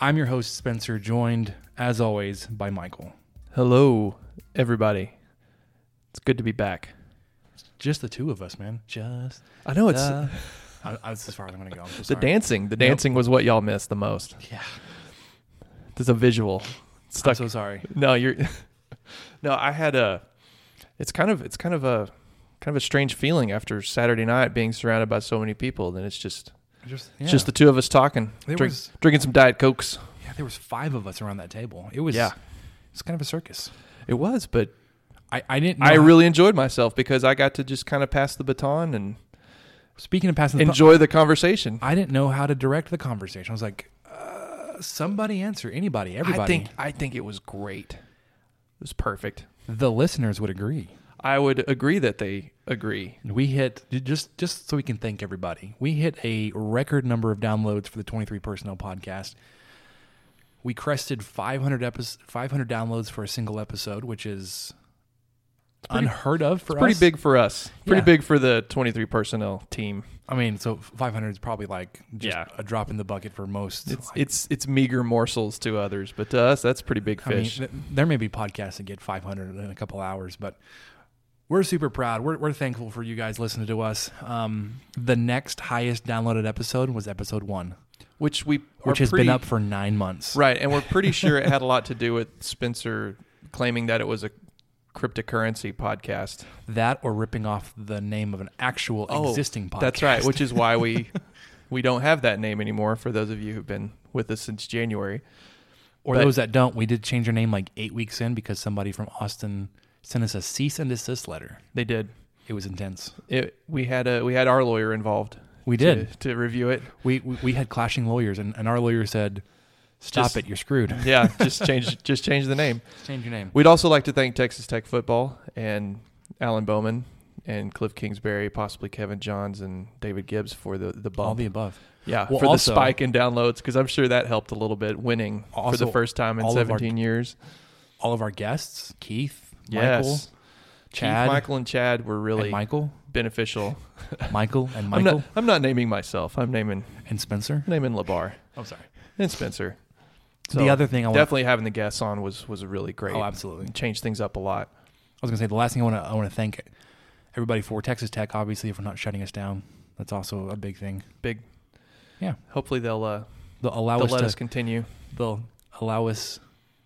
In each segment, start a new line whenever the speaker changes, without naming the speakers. I'm your host, Spencer, joined as always by Michael.
Hello, everybody. It's good to be back.
Just the two of us, man. Just.
I know it's. Uh,
I, I, as far as I'm going to go.
So the dancing. The dancing nope. was what y'all missed the most.
Yeah.
There's a visual.
Stuck. I'm so sorry.
No, you're. no, I had a. It's kind of. It's kind of a. Kind of a strange feeling after Saturday night being surrounded by so many people. Then it's just
just,
yeah. just the two of us talking, drink, was, drinking some diet cokes.
Yeah, there was five of us around that table. It was
yeah,
it's kind of a circus.
It was, but
I, I didn't.
I really enjoyed myself because I got to just kind of pass the baton and
speaking of passing,
enjoy the, the conversation.
I didn't know how to direct the conversation. I was like, uh, somebody answer anybody, everybody. I
think I think it was great.
It was perfect.
The listeners would agree.
I would agree that they agree.
We hit just just so we can thank everybody. We hit a record number of downloads for the 23 Personnel podcast.
We crested 500 episodes, 500 downloads for a single episode, which is pretty, unheard of
for us. Pretty big for us. Pretty yeah. big for the 23 personnel team.
I mean, so 500 is probably like yeah. a drop in the bucket for most. It's
like, it's it's meager morsels to others, but to us, that's pretty big fish. I mean, th-
there may be podcasts that get 500 in a couple hours, but we're super proud. We're, we're thankful for you guys listening to us. Um, the next highest downloaded episode was episode one,
which we
which has pretty, been up for nine months,
right? And we're pretty sure it had a lot to do with Spencer claiming that it was a cryptocurrency podcast.
That or ripping off the name of an actual oh, existing podcast.
That's right, which is why we we don't have that name anymore. For those of you who've been with us since January,
or but, those that don't, we did change our name like eight weeks in because somebody from Austin sent us a cease and desist letter.
They did.
It was intense.
It, we had a we had our lawyer involved.
We did
to, review it.
We, we, we had clashing lawyers, and, and our lawyer said, "Stop just, it, you're screwed."
yeah, just change just change the name.
Just change your name. We'd
also like to thank Texas Tech football and Alan Bowman and Cliff Kingsbury, possibly Kevin Johns and David Gibbs for the the bump.
all the above.
Yeah, well, for also, the spike in downloads because I'm sure that helped a little bit. Winning for the first time in 17 our, years.
All of our guests, Keith, Yes. Michael, Chad,
Keith, Michael, and Chad were really and
Michael
beneficial.
Michael and Michael. I'm
not, I'm not, naming myself. I'm naming
and Spencer.
Naming Labar.
I'm oh, sorry.
And Spencer.
So the other thing
I definitely want having the guests on was was really great.
Oh, absolutely.
Changed things up a lot. I
was gonna say the last thing I want to I want to thank everybody for Texas Tech. Obviously, for not shutting us down. That's also a big thing.
Big.
Yeah.
Hopefully they'll uh,
they'll allow they'll us let
to,
us
continue.
They'll allow us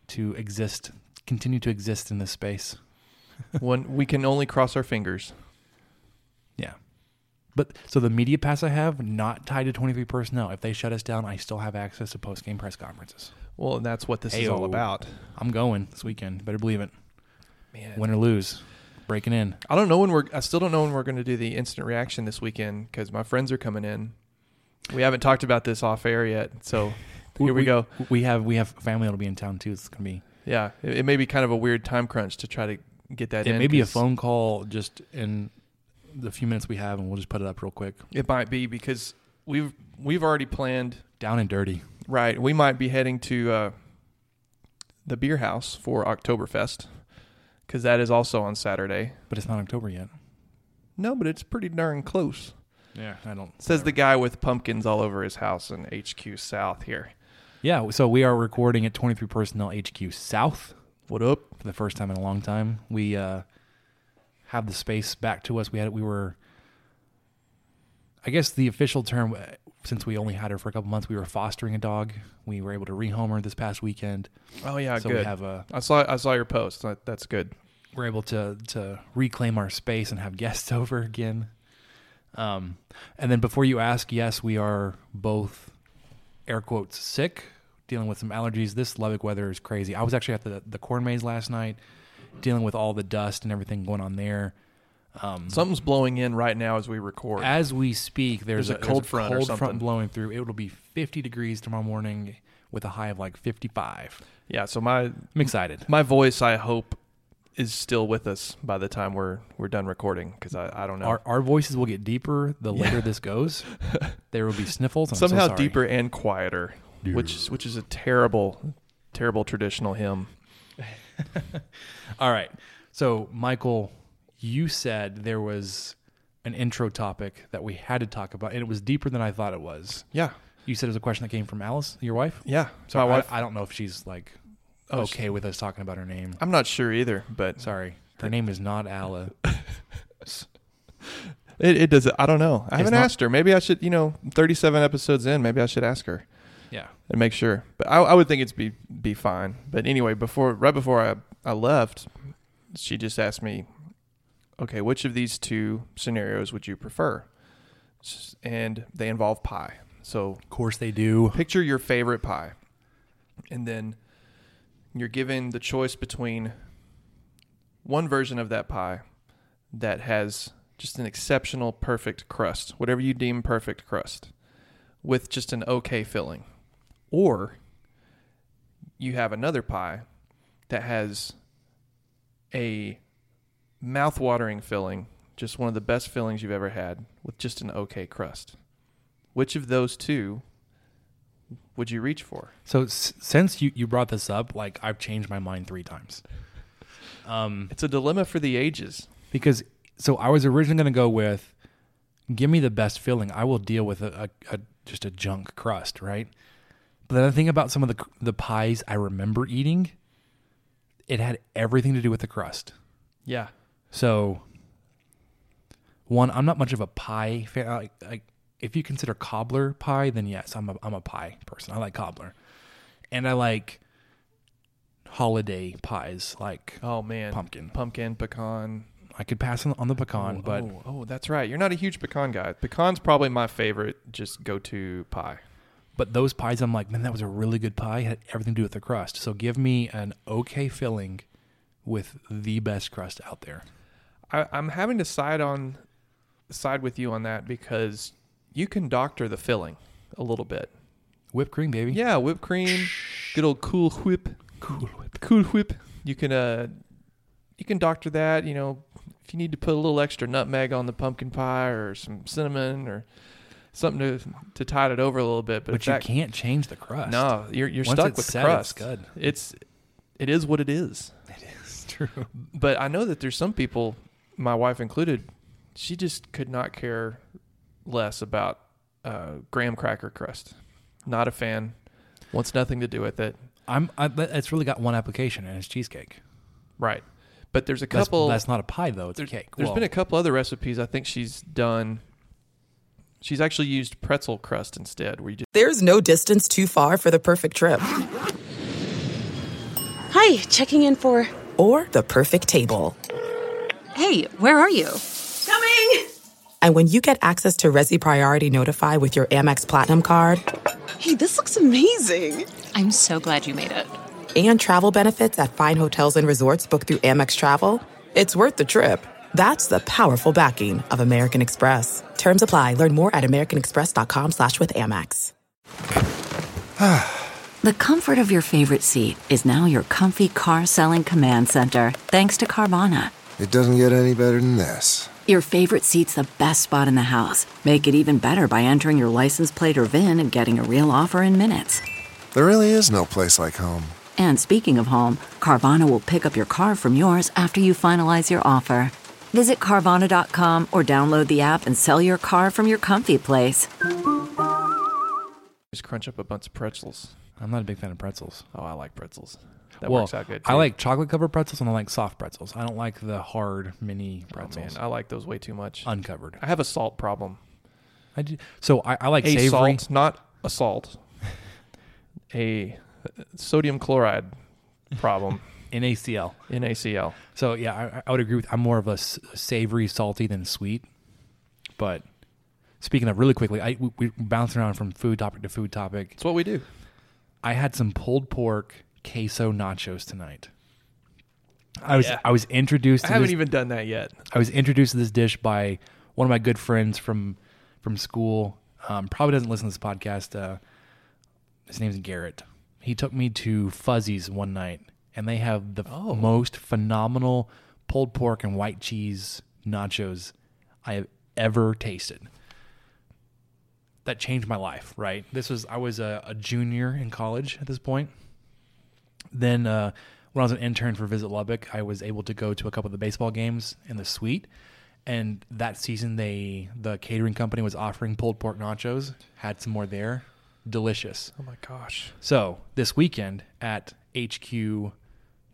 to exist continue to exist in this space.
when we can only cross our fingers.
Yeah. But so the media pass I have, not tied to 23 personnel. If they shut us down, I still have access to post game press conferences.
Well, and that's what this Ayo. is all about.
I'm going this weekend. Better believe it. Man, win or lose, breaking in.
I don't know when we're. I still don't know when we're going to do the instant reaction this weekend because my friends are coming in. We haven't talked about this off air yet, so here we, we, go.
We have we have family that'll be in town too. It's gonna be
yeah, it, it, may be kind of a weird time crunch to try to get that.
It may be a phone call just in the few minutes we have, and we'll just put it up real quick.
It might be because we've we've already planned
down and dirty.
Right, we might be heading to uh, the beer house for Oktoberfest because that is also on Saturday.
But it's not October yet.
No, but it's pretty darn close.
Yeah,
I don't. Says whatever. the guy with pumpkins all over his house in HQ South here.
Yeah, so we are recording at 23 Personnel HQ South.
What up?
For the first time in a long time, we uh, have the space back to us. We had we were, I guess the official term, uh, since we only had her for a couple months, we were fostering a dog. We were able to rehome her this past weekend.
Oh yeah, so good. we have a. I saw I saw your post. That's good.
We're able to to reclaim our space and have guests over again. Um, and then before you ask, yes, we are both air quotes sick, dealing with some allergies. This Lubbock weather is crazy. I was actually at the the corn maze last night, dealing with all the dust and everything going on there.
Um, Something's blowing in right now as we record.
As we speak, there's,
there's a, a, cold there's front,
cold
front blowing through. It will be 50 degrees tomorrow morning with a high of like 55. Yeah, so my
I'm excited.
My voice, I hope, is still with us by the time we're we're done recording because I, I don't know.
Our, our voices will get deeper the later this goes. there will be sniffles.
Somehow so deeper and quieter, which which is a terrible, terrible traditional hymn.
All right. So Michael, you said there was an intro topic that we had to talk about, and it was deeper than I thought it was.
Yeah.
You said it was a question that came from Alice, your wife.
Yeah.
So I, wife. I don't know if she's like okay with us talking about her name.
I'm not sure either, but
Sorry, her name is not Alla.
it, it does. I don't know. I haven't not- asked her. Maybe I should. You know, 37 episodes in, maybe I should ask her
yeah,
and make sure. But I, I would think it's be be fine. But anyway, before right before I I left, she just asked me, okay, which of these two scenarios would you prefer? And they involve pie. So
of course they do.
picture your favorite pie and then you're given the choice between one version of that pie that has just an exceptional perfect crust, whatever you deem perfect crust, with just an okay filling. Or you have another pie that has a mouthwatering filling, just one of the best fillings you've ever had, with just an okay crust. Which of those two would you reach for?
So s- since you, you brought this up, like I've changed my mind three times.
Um, it's a dilemma for the ages.
Because so I was originally going to go with, give me the best filling. I will deal with a, a, a just a junk crust, right? But then I think about some of the the pies I remember eating. It had everything to do with the crust.
Yeah.
So one, I'm not much of a pie fan. Like, like if you consider cobbler pie, then yes, I'm a I'm a pie person. I like cobbler, and I like holiday pies like
oh man
pumpkin
pumpkin pecan
I could pass on, the pecan, oh, but oh,
oh, that's right. You're not a huge pecan guy. Pecan's probably my favorite, just go to pie.
But those pies, I'm like, man, that was a really good pie. It had everything to do with the crust. So give me an okay filling with the best crust out there.
I, am having to side on side with you on that because you can doctor the filling a little bit.
Whipped cream, baby.
Yeah, whipped cream, good old cool whip,
cool whip,
cool whip. You can uh, you can doctor that. You know, if you need to put a little extra nutmeg on the pumpkin pie or some cinnamon or something to to tide it over a little bit. But,
but you that, can't change the crust.
No, you're you're Once stuck with the crust. It's good. It's it is what it is.
It is true.
But I know that there's some people, my wife included, she just could not care less about uh, graham cracker crust. Not a fan. Wants nothing to do with it.
I'm. I, it's really got one application, and it's cheesecake.
Right. But there's a couple.
That's, not a pie though; it's a cake.
There's Well, been a couple other recipes I think she's done. She's actually used pretzel crust instead, where
you just There's no distance too far for the perfect trip Hi, checking in for. or the perfect table. Hey, where are you?
Coming!
And when you get access to Resy Priority Notify with your Amex Platinum card,
hey, this looks amazing!
I'm so glad you made it. And travel benefits at fine hotels and resorts booked through Amex Travel, it's worth the trip. That's the powerful backing of American Express. Terms apply. Learn more at americanexpress.com slash with Amex.
the comfort of your favorite seat is now your comfy car selling command center, thanks to Carvana.
It doesn't get any better than this.
Your favorite seat's the best spot in the house. Make it even better by entering your license plate or VIN and getting a real offer in minutes.
There really is no place like home.
And speaking of home, Carvana will pick up your car from yours after you finalize your offer. Visit Carvana.com or download the app and sell your car from your comfy place.
Just crunch up a bunch of pretzels.
I'm not a big fan of pretzels.
Oh, I like pretzels
that well, works out good. Too. I like chocolate covered pretzels and I like soft pretzels. I don't like the hard mini pretzels. Oh,
man, I like those way too much.
Uncovered.
I have a salt problem.
I do. So I, I like a savory.
salt, not a salt. a uh, sodium chloride problem.
NaCl.
NaCl.
So yeah, I, I, would agree with. I'm more of a s- savory, salty than sweet. But speaking of really quickly, I we, we bouncing around from food topic to food topic.
It's what we do.
I had some pulled pork queso nachos tonight. I was yeah. I was introduced.
I haven't this, even done that yet.
I was introduced to this dish by one of my good friends from from school. Um, probably doesn't listen to this podcast. Uh, his name's Garrett. He took me to Fuzzy's one night, and they have the oh. most phenomenal pulled pork and white cheese nachos I have ever tasted. That changed my life. Right. This was I was a, a junior in college at this point. Then uh, when I was an intern for Visit Lubbock, I was able to go to a couple of the baseball games in the suite. And that season, they the catering company was offering pulled pork nachos. Had some more there, delicious.
Oh my gosh!
So this weekend at HQ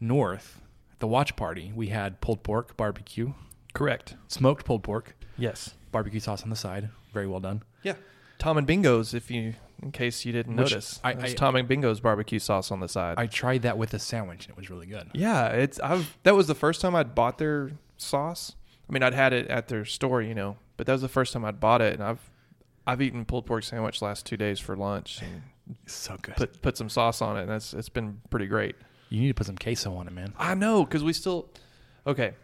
North, the watch party, we had pulled pork barbecue.
Correct.
Smoked pulled pork.
Yes.
Barbecue sauce on the side. Very well done.
Yeah. Tom and Bingo's, if you in case you didn't Which notice. I, I, Tom and Bingo's barbecue sauce on the side.
I tried that with a sandwich and it was really good.
Yeah, it's I've that was the first time I'd bought their sauce. I mean, I'd had it at their store, you know, but that was the first time I'd bought it, and I've I've eaten pulled pork sandwich last two days for lunch.
so good.
Put put some sauce on it, and that's it's been pretty great.
You need to put some queso on it, man.
I know, because we still okay.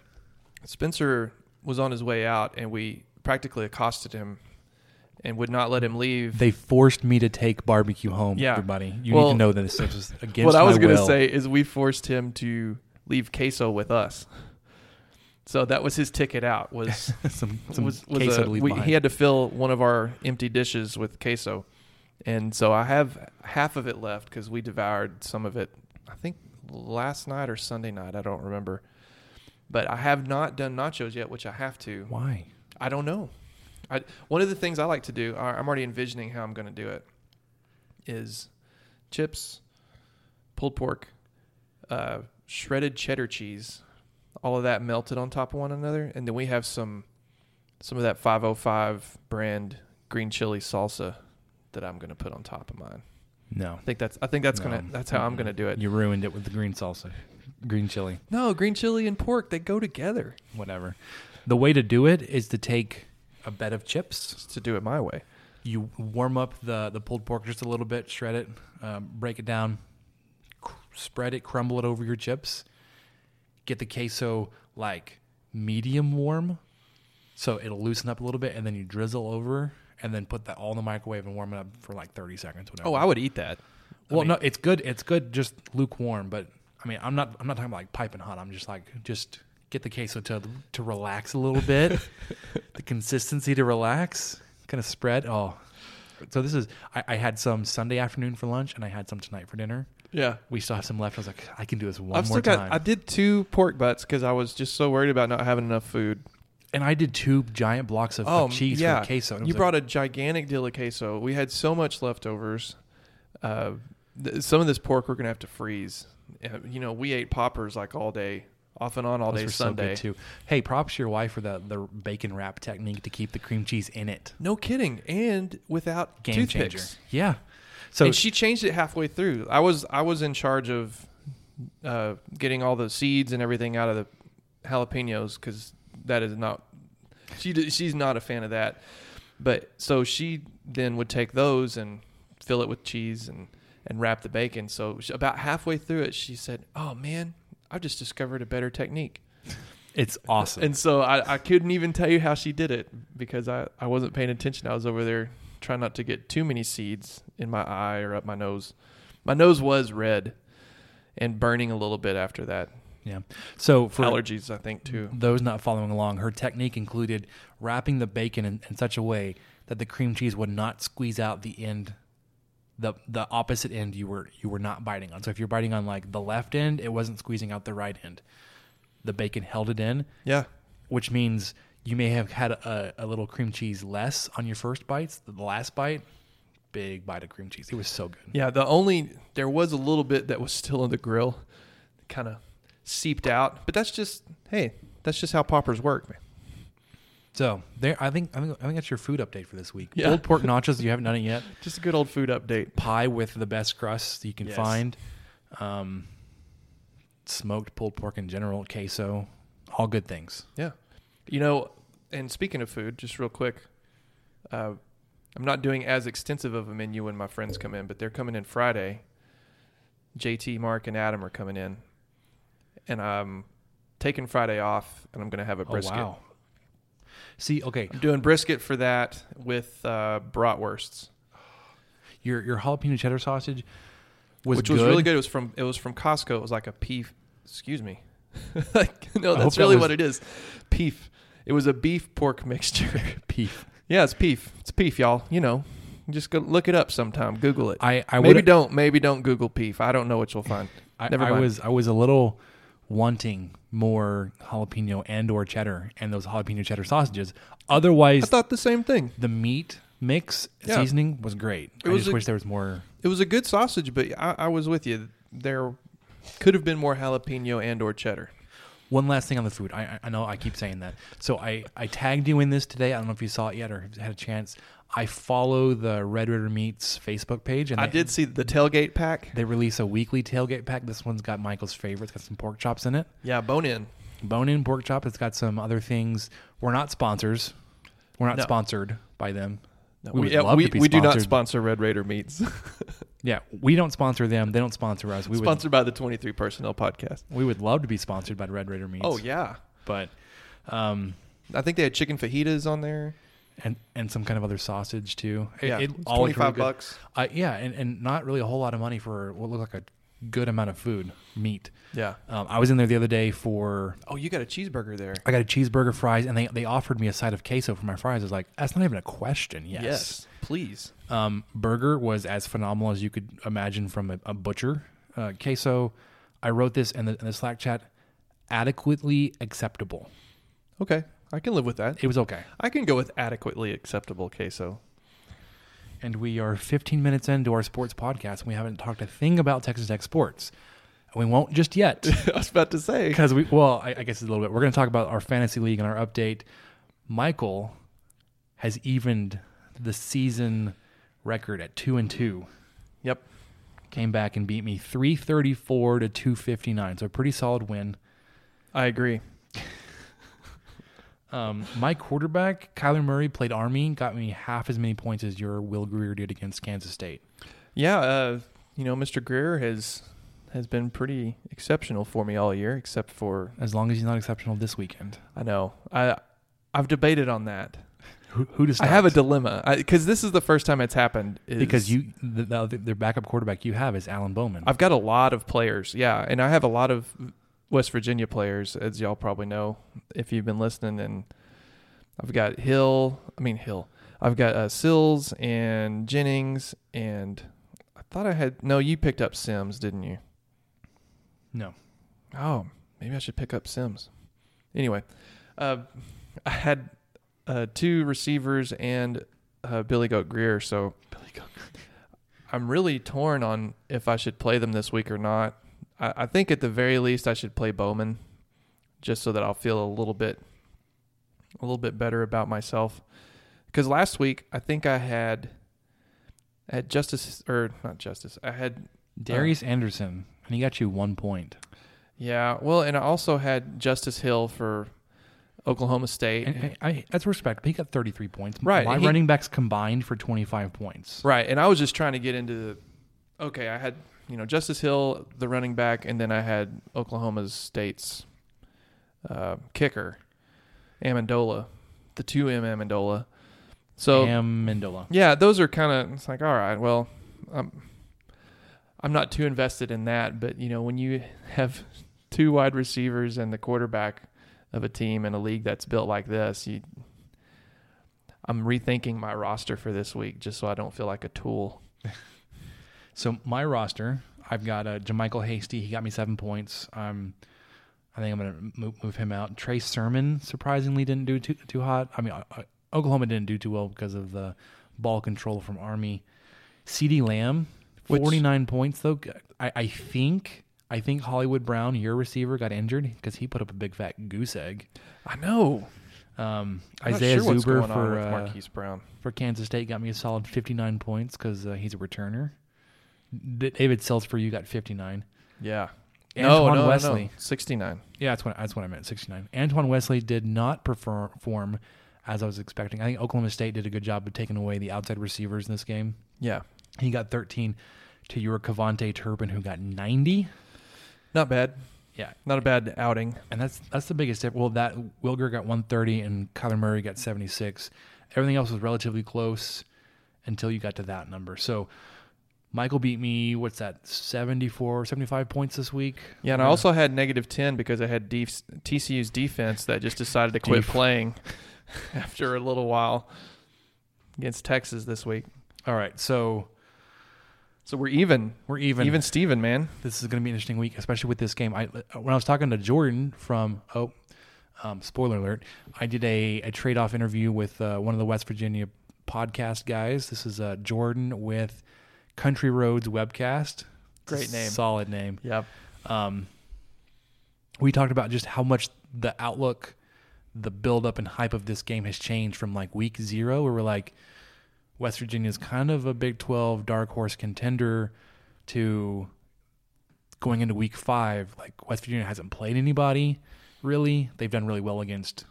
Spencer was on his way out, and we practically accosted him and would not let him leave.
They forced me to take barbecue home. Yeah. everybody, you well, need to know that this was against.
What I was
going to
say is we forced him to leave queso with us. So that was his ticket out. Was some, some was, was queso a, we, he had to fill one of our empty dishes with queso, and so I have half of it left because we devoured some of it. I think last night or Sunday night. I don't remember, but I have not done nachos yet, which I have to.
Why?
I don't know. I, one of the things I like to do, I'm already envisioning how I'm going to do it, is chips, pulled pork, uh, shredded cheddar cheese, all of that melted on top of one another, and then we have some some of that 505 brand green chili salsa that I'm going to put on top of mine.
No,
I think that's I think that's no. gonna that's how I'm gonna do it.
You ruined it with the green salsa, green chili.
No, green chili and pork they go together.
Whatever. The way to do it is to take a bed of chips.
to do it my way.
You warm up the, the pulled pork just a little bit, shred it, um, break it down, cr- spread it, crumble it over your chips. Get the queso like medium warm, so it'll loosen up a little bit, and then you drizzle over, and then put that all in the microwave and warm it up for like thirty seconds.
Whatever. Oh, I would eat that.
well, mean- no, it's good. It's good, just lukewarm. But I mean, I'm not. I'm not talking about like piping hot. I'm just like just get the queso to to relax a little bit, the consistency to relax, kind of spread. Oh, so this is I, I, had some Sunday afternoon for lunch and I had some tonight for dinner.
Yeah,
we still have some left. I was like, I can do this one I've more still got, time. I
did two pork butts because I was just so worried about not having enough food.
And I did two giant blocks of, oh, cheese yeah. with queso. You
like, brought a gigantic deal of queso. We had so much leftovers. Uh, th- some of this pork we're gonna have to freeze. Uh, you know, we ate poppers like all day off and on all Those day Sunday. So good
too. Hey, props to your wife for the the bacon wrap technique to keep the cream cheese in it.
No kidding, and without Game toothpicks. Changer.
Yeah.
So and she changed it halfway through. I was I was in charge of uh, getting all the seeds and everything out of the jalapenos because that is not she she's not a fan of that. But so she then would take those and fill it with cheese and and wrap the bacon. So she, about halfway through it, she said, "Oh man." I've just discovered a better technique.
It's awesome.
and so I, I couldn't even tell you how she did it because I, I wasn't paying attention. I was over there trying not to get too many seeds in my eye or up my nose. My nose was red and burning a little bit after that.
Yeah. So
for allergies, I think too.
Those not following along, her technique included wrapping the bacon in, in such a way that the cream cheese would not squeeze out the end the the opposite end you were you were not biting on. So if you're biting on like the left end, it wasn't squeezing out the right end. The bacon held it in.
Yeah.
Which means you may have had a, a little cream cheese less on your first bites. The last bite, big bite of cream cheese. It was so good.
Yeah, the only there was a little bit that was still on the grill, kind of seeped out. But that's just hey, that's just how poppers work, man.
So there, I think I think I think that's your food update for this week. Yeah. pork nachos. You haven't done it yet.
Just a good old food update.
Pie with the best crust you can yes. find. Um, smoked pulled pork in general, queso, all good things.
Yeah. You know, and speaking of food, just real quick, uh, I'm not doing as extensive of a menu when my friends come in, but they're coming in Friday. JT, Mark, and Adam are coming in, and I'm taking Friday off, and I'm going to have a oh, brisket. Oh, wow.
See, okay,
I'm doing brisket for that with uh, bratwursts.
Your your jalapeno cheddar sausage was which good. was
really good. It was from it was from Costco. It was like a peef. Excuse me. like, no, that's really that what it is. Peef. It was a beef pork mixture.
peef.
Yeah, it's peef. It's peef, y'all. You know, just go look it up sometime. Google it.
I, I
maybe don't maybe don't Google peef. I don't know what you'll find.
I, Never mind. I was I was a little wanting more jalapeno and or cheddar and those jalapeno cheddar sausages. Otherwise, I
thought the same thing.
The meat mix yeah. seasoning was great. It I was just a, wish there was more.
It was a good sausage, but I, I was with you. There could have been more jalapeno and or cheddar.
One last thing on the food. I, I know I keep saying that. So I, I tagged you in this today. I don't know if you saw it yet or had a chance. I follow the Red Raider Meats Facebook page,
and I did see the tailgate pack.
They release a weekly tailgate pack. This one's got Michael's favorite. It's got some pork chops in it.
Yeah, bone in,
bone in pork chop. It's got some other things. We're not sponsors. We're not no. sponsored by them. No, we,
we, yeah, we, we do not sponsor Red Raider Meats.
yeah, we don't sponsor them. They don't sponsor us. We
sponsored would, by the Twenty Three Personnel Podcast.
We would love to be sponsored by Red Raider Meats.
Oh yeah,
but um,
I think they had chicken fajitas on there
and and some kind of other sausage too.
It, yeah, it, twenty five really bucks.
yeah, and, and not really a whole lot of money for what looked like a good amount of food, meat.
Yeah,
um, I was in there the other day for.
Oh, you got a cheeseburger there.
I got a cheeseburger, fries, and they they offered me a side of queso for my fries. I was like, that's not even a question. Yes, yes
please.
Um, burger was as phenomenal as you could imagine from a, a butcher. Uh, queso, I wrote this in the, in the Slack chat, adequately acceptable.
Okay, I can live with that.
It was okay.
I can go with adequately acceptable queso.
And we are 15 minutes into our sports podcast, and we haven't talked a thing about Texas Tech sports. And we won't just yet.
I was about to say
because we well, I, I guess a little bit. We're going to talk about our fantasy league and our update. Michael has evened the season record at two and two.
Yep.
Came back and beat me 334 to 259. So a pretty solid win.
I agree.
Um, my quarterback, Kyler Murray, played Army, got me half as many points as your Will Grier did against Kansas State.
Yeah, uh, you know, Mr. Grier has has been pretty exceptional for me all year, except for
as long as he's not exceptional this weekend.
I know. I I've debated on that.
Who, who I
have a dilemma because this is the first time it's happened.
because you, the, the, their backup quarterback you have is Alan Bowman.
I've got a lot of players, yeah, and I have a lot of West Virginia players, as y'all probably know if you've been listening. And I've got Hill, I mean Hill. I've got uh, Sills and Jennings, and I thought I had no. You picked up Sims, didn't you?
No.
Oh, maybe I should pick up Sims. Anyway, uh, I had uh, two receivers and uh, Billy Goat Grier, so Billy Goat Grier. I'm really torn on if I should play them this week or not. I, I think at the very least I should play Bowman, just so that I'll feel a little bit, a little bit better about myself. Because last week I think I had, I had Justice or not Justice. I had uh,
Darius uh, Anderson, and he got you one point.
Yeah, well, and I also had Justice Hill for Oklahoma State. And,
and I, that's respectable. He got 33 points.
Right.
My he, running backs combined for 25 points.
Right. And I was just trying to get into the, okay, I had you know Justice Hill, the running back, and then I had Oklahoma State's uh, kicker, Ammendola, the two M Ammendola.
So Ammendola.
Yeah, those are kind of it's like all right, well, I'm I'm not too invested in that, but you know when you have two wide receivers and the quarterback of a team in a league that's built like this, you I'm rethinking my roster for this week just so I don't feel like a tool.
So my roster, I've got uh, JaMycal Hasty. He got me seven points. Um, I think I'm going to move, him out. Trey Sermon surprisingly didn't do too too hot. I mean, uh, uh Oklahoma didn't do too well because of the ball control from Army. CeeDee Lamb, 49 Which, points though. I, I think. I think Hollywood Brown, your receiver, got injured because he put up a big fat goose egg.
I know.
Um, Isaiah sure Zuber for uh,
Marquise Brown
for Kansas State got me a solid 59 points because uh, he's a returner. David Sills you got 59.
Yeah. Antoine no, no, Wesley. No, 69.
Yeah, that's what, that's what I meant, 69. Antoine Wesley did not perform as I was expecting. I think Oklahoma State did a good job of taking away the outside receivers in this game.
Yeah.
He got 13 to your KaVontae Turpin, who got 90.
Not bad.
Yeah,
not a bad outing.
And that's that's the biggest difference. Well, that Will Grier got 130 and Kyler Murray got 76. Everything else was relatively close until you got to that number. So Michael beat me, what's that, 74, 75 points this week?
Yeah, and I also had negative 10 because I had def- TCU's defense that just decided to quit Deep. playing after a little while against Texas this week.
All right, so.
So we're even.
We're even.
Even Steven, man.
This is going to be an interesting week, especially with this game. I When I was talking to Jordan from, oh, um, spoiler alert, I did a, a trade off interview with uh, one of the West Virginia podcast guys. This is uh, Jordan with Country Roads Webcast.
Great name.
Solid name.
Yep. Um,
we talked about just how much the outlook, the buildup and hype of this game has changed from like week zero, where we're like, West Virginia is kind of a Big 12 dark horse contender, to going into week five. Like, West Virginia hasn't played anybody really. They've done really well against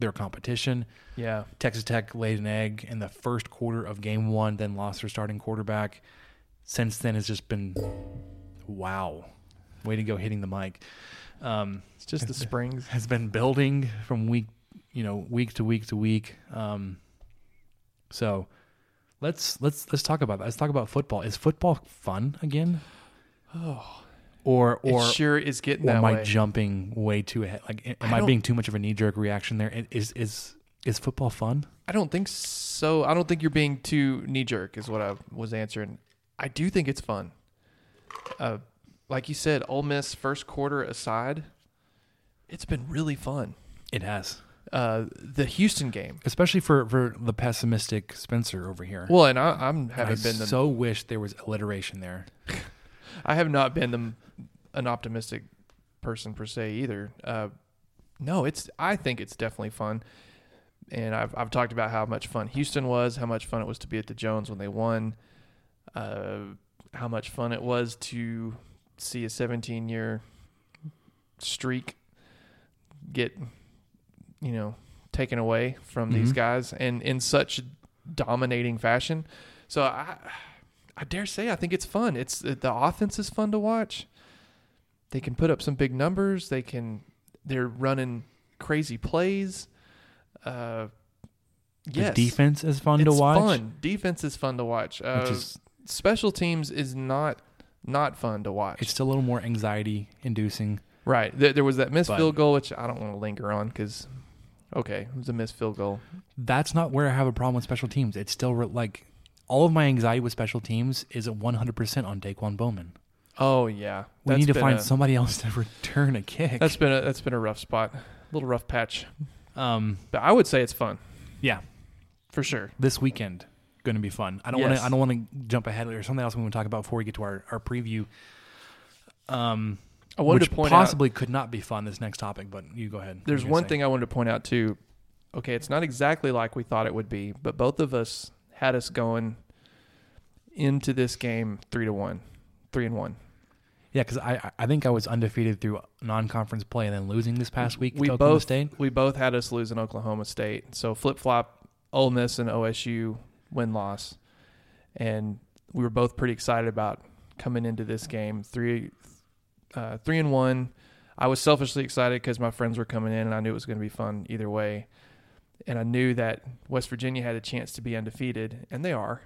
their competition.
Yeah.
Texas Tech laid an egg in the first quarter of game one, then lost their starting quarterback. Since then, it's just been wow. Way to go hitting the mic. Um,
it's just the springs.
Has been building from week, you know, week to week to week. Um, so let's let's let's talk about that. Let's talk about football. Is football fun again? Oh, or or
it sure is getting or am way.
I jumping way too ahead? Like, am I, I being too much of a knee jerk reaction there? Is is is football fun?
I don't think so. I don't think you're being too knee jerk. Is what I was answering. I do think it's fun. Uh, like you said, Ole Miss first quarter aside, it's been really fun.
It has.
Uh, the Houston game,
especially for, for the pessimistic Spencer over here.
Well, and I, am
having been the, so wish there was alliteration there.
I have not been the, an optimistic person per se either. Uh, no, it's I think it's definitely fun, and I've I've talked about how much fun Houston was, how much fun it was to be at the Jones when they won, uh, how much fun it was to see a 17 year streak get you know taken away from mm-hmm. these guys and in such dominating fashion. So I I dare say I think it's fun. It's uh, the offense is fun to watch. They can put up some big numbers. They can they're running crazy plays.
Uh, yes, the defense is fun it's to watch. Fun
defense is fun to watch. Uh, is, special teams is not not fun to watch.
It's a little more anxiety inducing.
Right. There was that missed field goal, which I don't want to linger on because, okay, it was a missed field goal.
That's not where I have a problem with special teams. It's still re- like all of my anxiety with special teams is 100% on Daquan Bowman.
Oh yeah,
we that's need to find a, somebody else to return a kick.
That's been a, that's been a rough spot, a little rough patch. Um, but I would say it's fun.
Yeah,
for sure.
This weekend going to be fun. I don't yes. want to I don't want to jump ahead. There's something else we want to talk about before we get to our our preview. Um, I wanted to point possibly out, could not be fun this next topic, but you go ahead.
There's one say. thing I wanted to point out too. Okay, it's not exactly like we thought it would be, but both of us had us going into this game three to one, three and one.
Yeah, because I I think I was undefeated through non-conference play and then losing this past week. We both State.
we both had us lose in Oklahoma State. So flip flop, Ole Miss and OSU win loss, and we were both pretty excited about coming into this game three uh, three and one. I was selfishly excited because my friends were coming in and I knew it was going to be fun either way and I knew that West Virginia had a chance to be undefeated, and they are,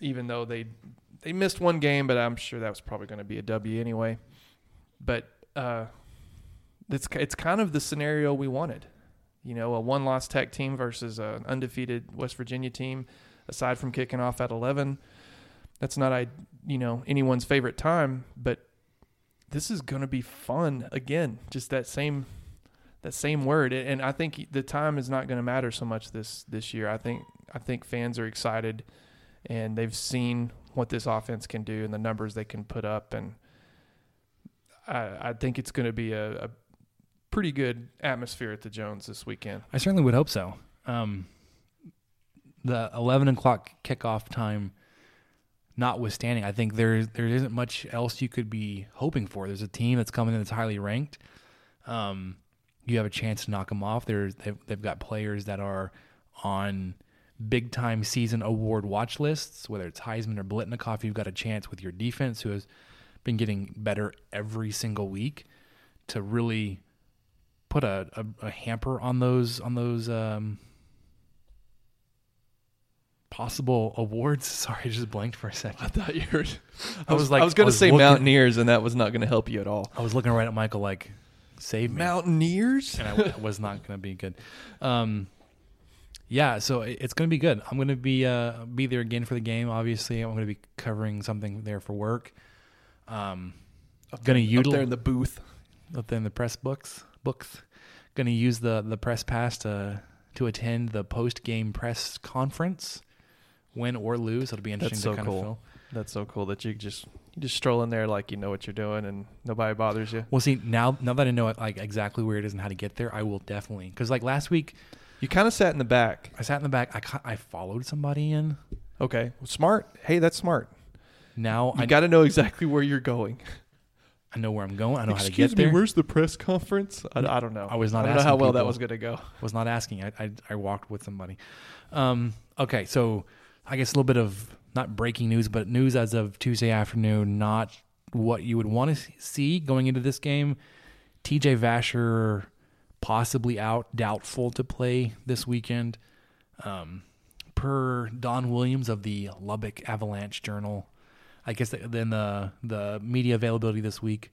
even though they they missed one game, but I'm sure that was probably going to be a W anyway. But uh, it's it's kind of the scenario we wanted, you know, a one loss Tech team versus an undefeated West Virginia team. Aside from kicking off at 11, that's not I you know anyone's favorite time, but this is going to be fun again. Just that same that same word. And I think the time is not going to matter so much this this year. I think I think fans are excited, and they've seen what this offense can do and the numbers they can put up, and I, I think it's going to be a, a, pretty good atmosphere at the Jones this weekend.
I certainly would hope so. Um, the eleven o'clock kickoff time. Notwithstanding, I think there there isn't much else you could be hoping for. There's a team that's coming in that's highly ranked. Um, you have a chance to knock them off. They're, they've, they've got players that are on big time season award watch lists, whether it's Heisman or Biletnikoff. You've got a chance with your defense, who has been getting better every single week, to really put a, a, a hamper on those on those um, possible awards. Sorry, I just blanked for a second.
I thought you were. I, was, was like, I was going to say looking, Mountaineers, and that was not going to help you at all.
I was looking right at Michael, like, save me.
Mountaineers.
And I, I was not going to be good. Um, yeah, so it, it's going to be good. I'm going to be uh, be there again for the game. Obviously, I'm going to be covering something there for work. Um, going to
utilize there in the booth,
up there in the press books books. Going to use the the press pass to to attend the post game press conference, win or lose. It'll be interesting That's so kind cool.
of fill. That's so cool that you just you just stroll in there like you know what you're doing and nobody bothers you.
Well, see now now that I know it, like exactly where it is and how to get there, I will definitely because like last week,
You kind of sat in the back.
I sat in the back. I ca- I followed somebody in.
Okay, smart. Hey, that's smart.
Now
You I got to know exactly where you're going.
I know where I'm going. I know how to get me, there.
where's the press conference? I, I
don't know.
I
was not I
don't know asking how well that was going to go.
was not asking. I, I I walked with somebody. Um. Okay. So I guess a little bit of not breaking news, but news as of Tuesday afternoon, not what you would want to see going into this game. TJ Vasher possibly out, doubtful to play this weekend. Um, per Don Williams of the Lubbock Avalanche Journal, I guess then the the media availability this week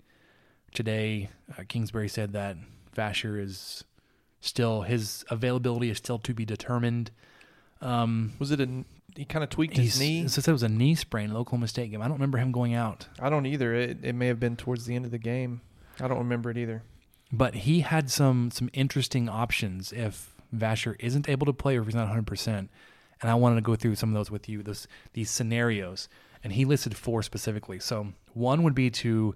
today, uh, Kingsbury said that Vasher is still his availability is still to be determined.
Um, was it
a
he kind of tweaked his knee.
Since it was a knee sprain, local mistake State game. I don't remember him going out,
I don't either. It, it may have been towards the end of the game. I don't remember it either.
but he had some some interesting options if Vasher isn't able to play or if he's not 100. percent And I wanted to go through some of those with you. Those these scenarios, and he listed four specifically. So one would be to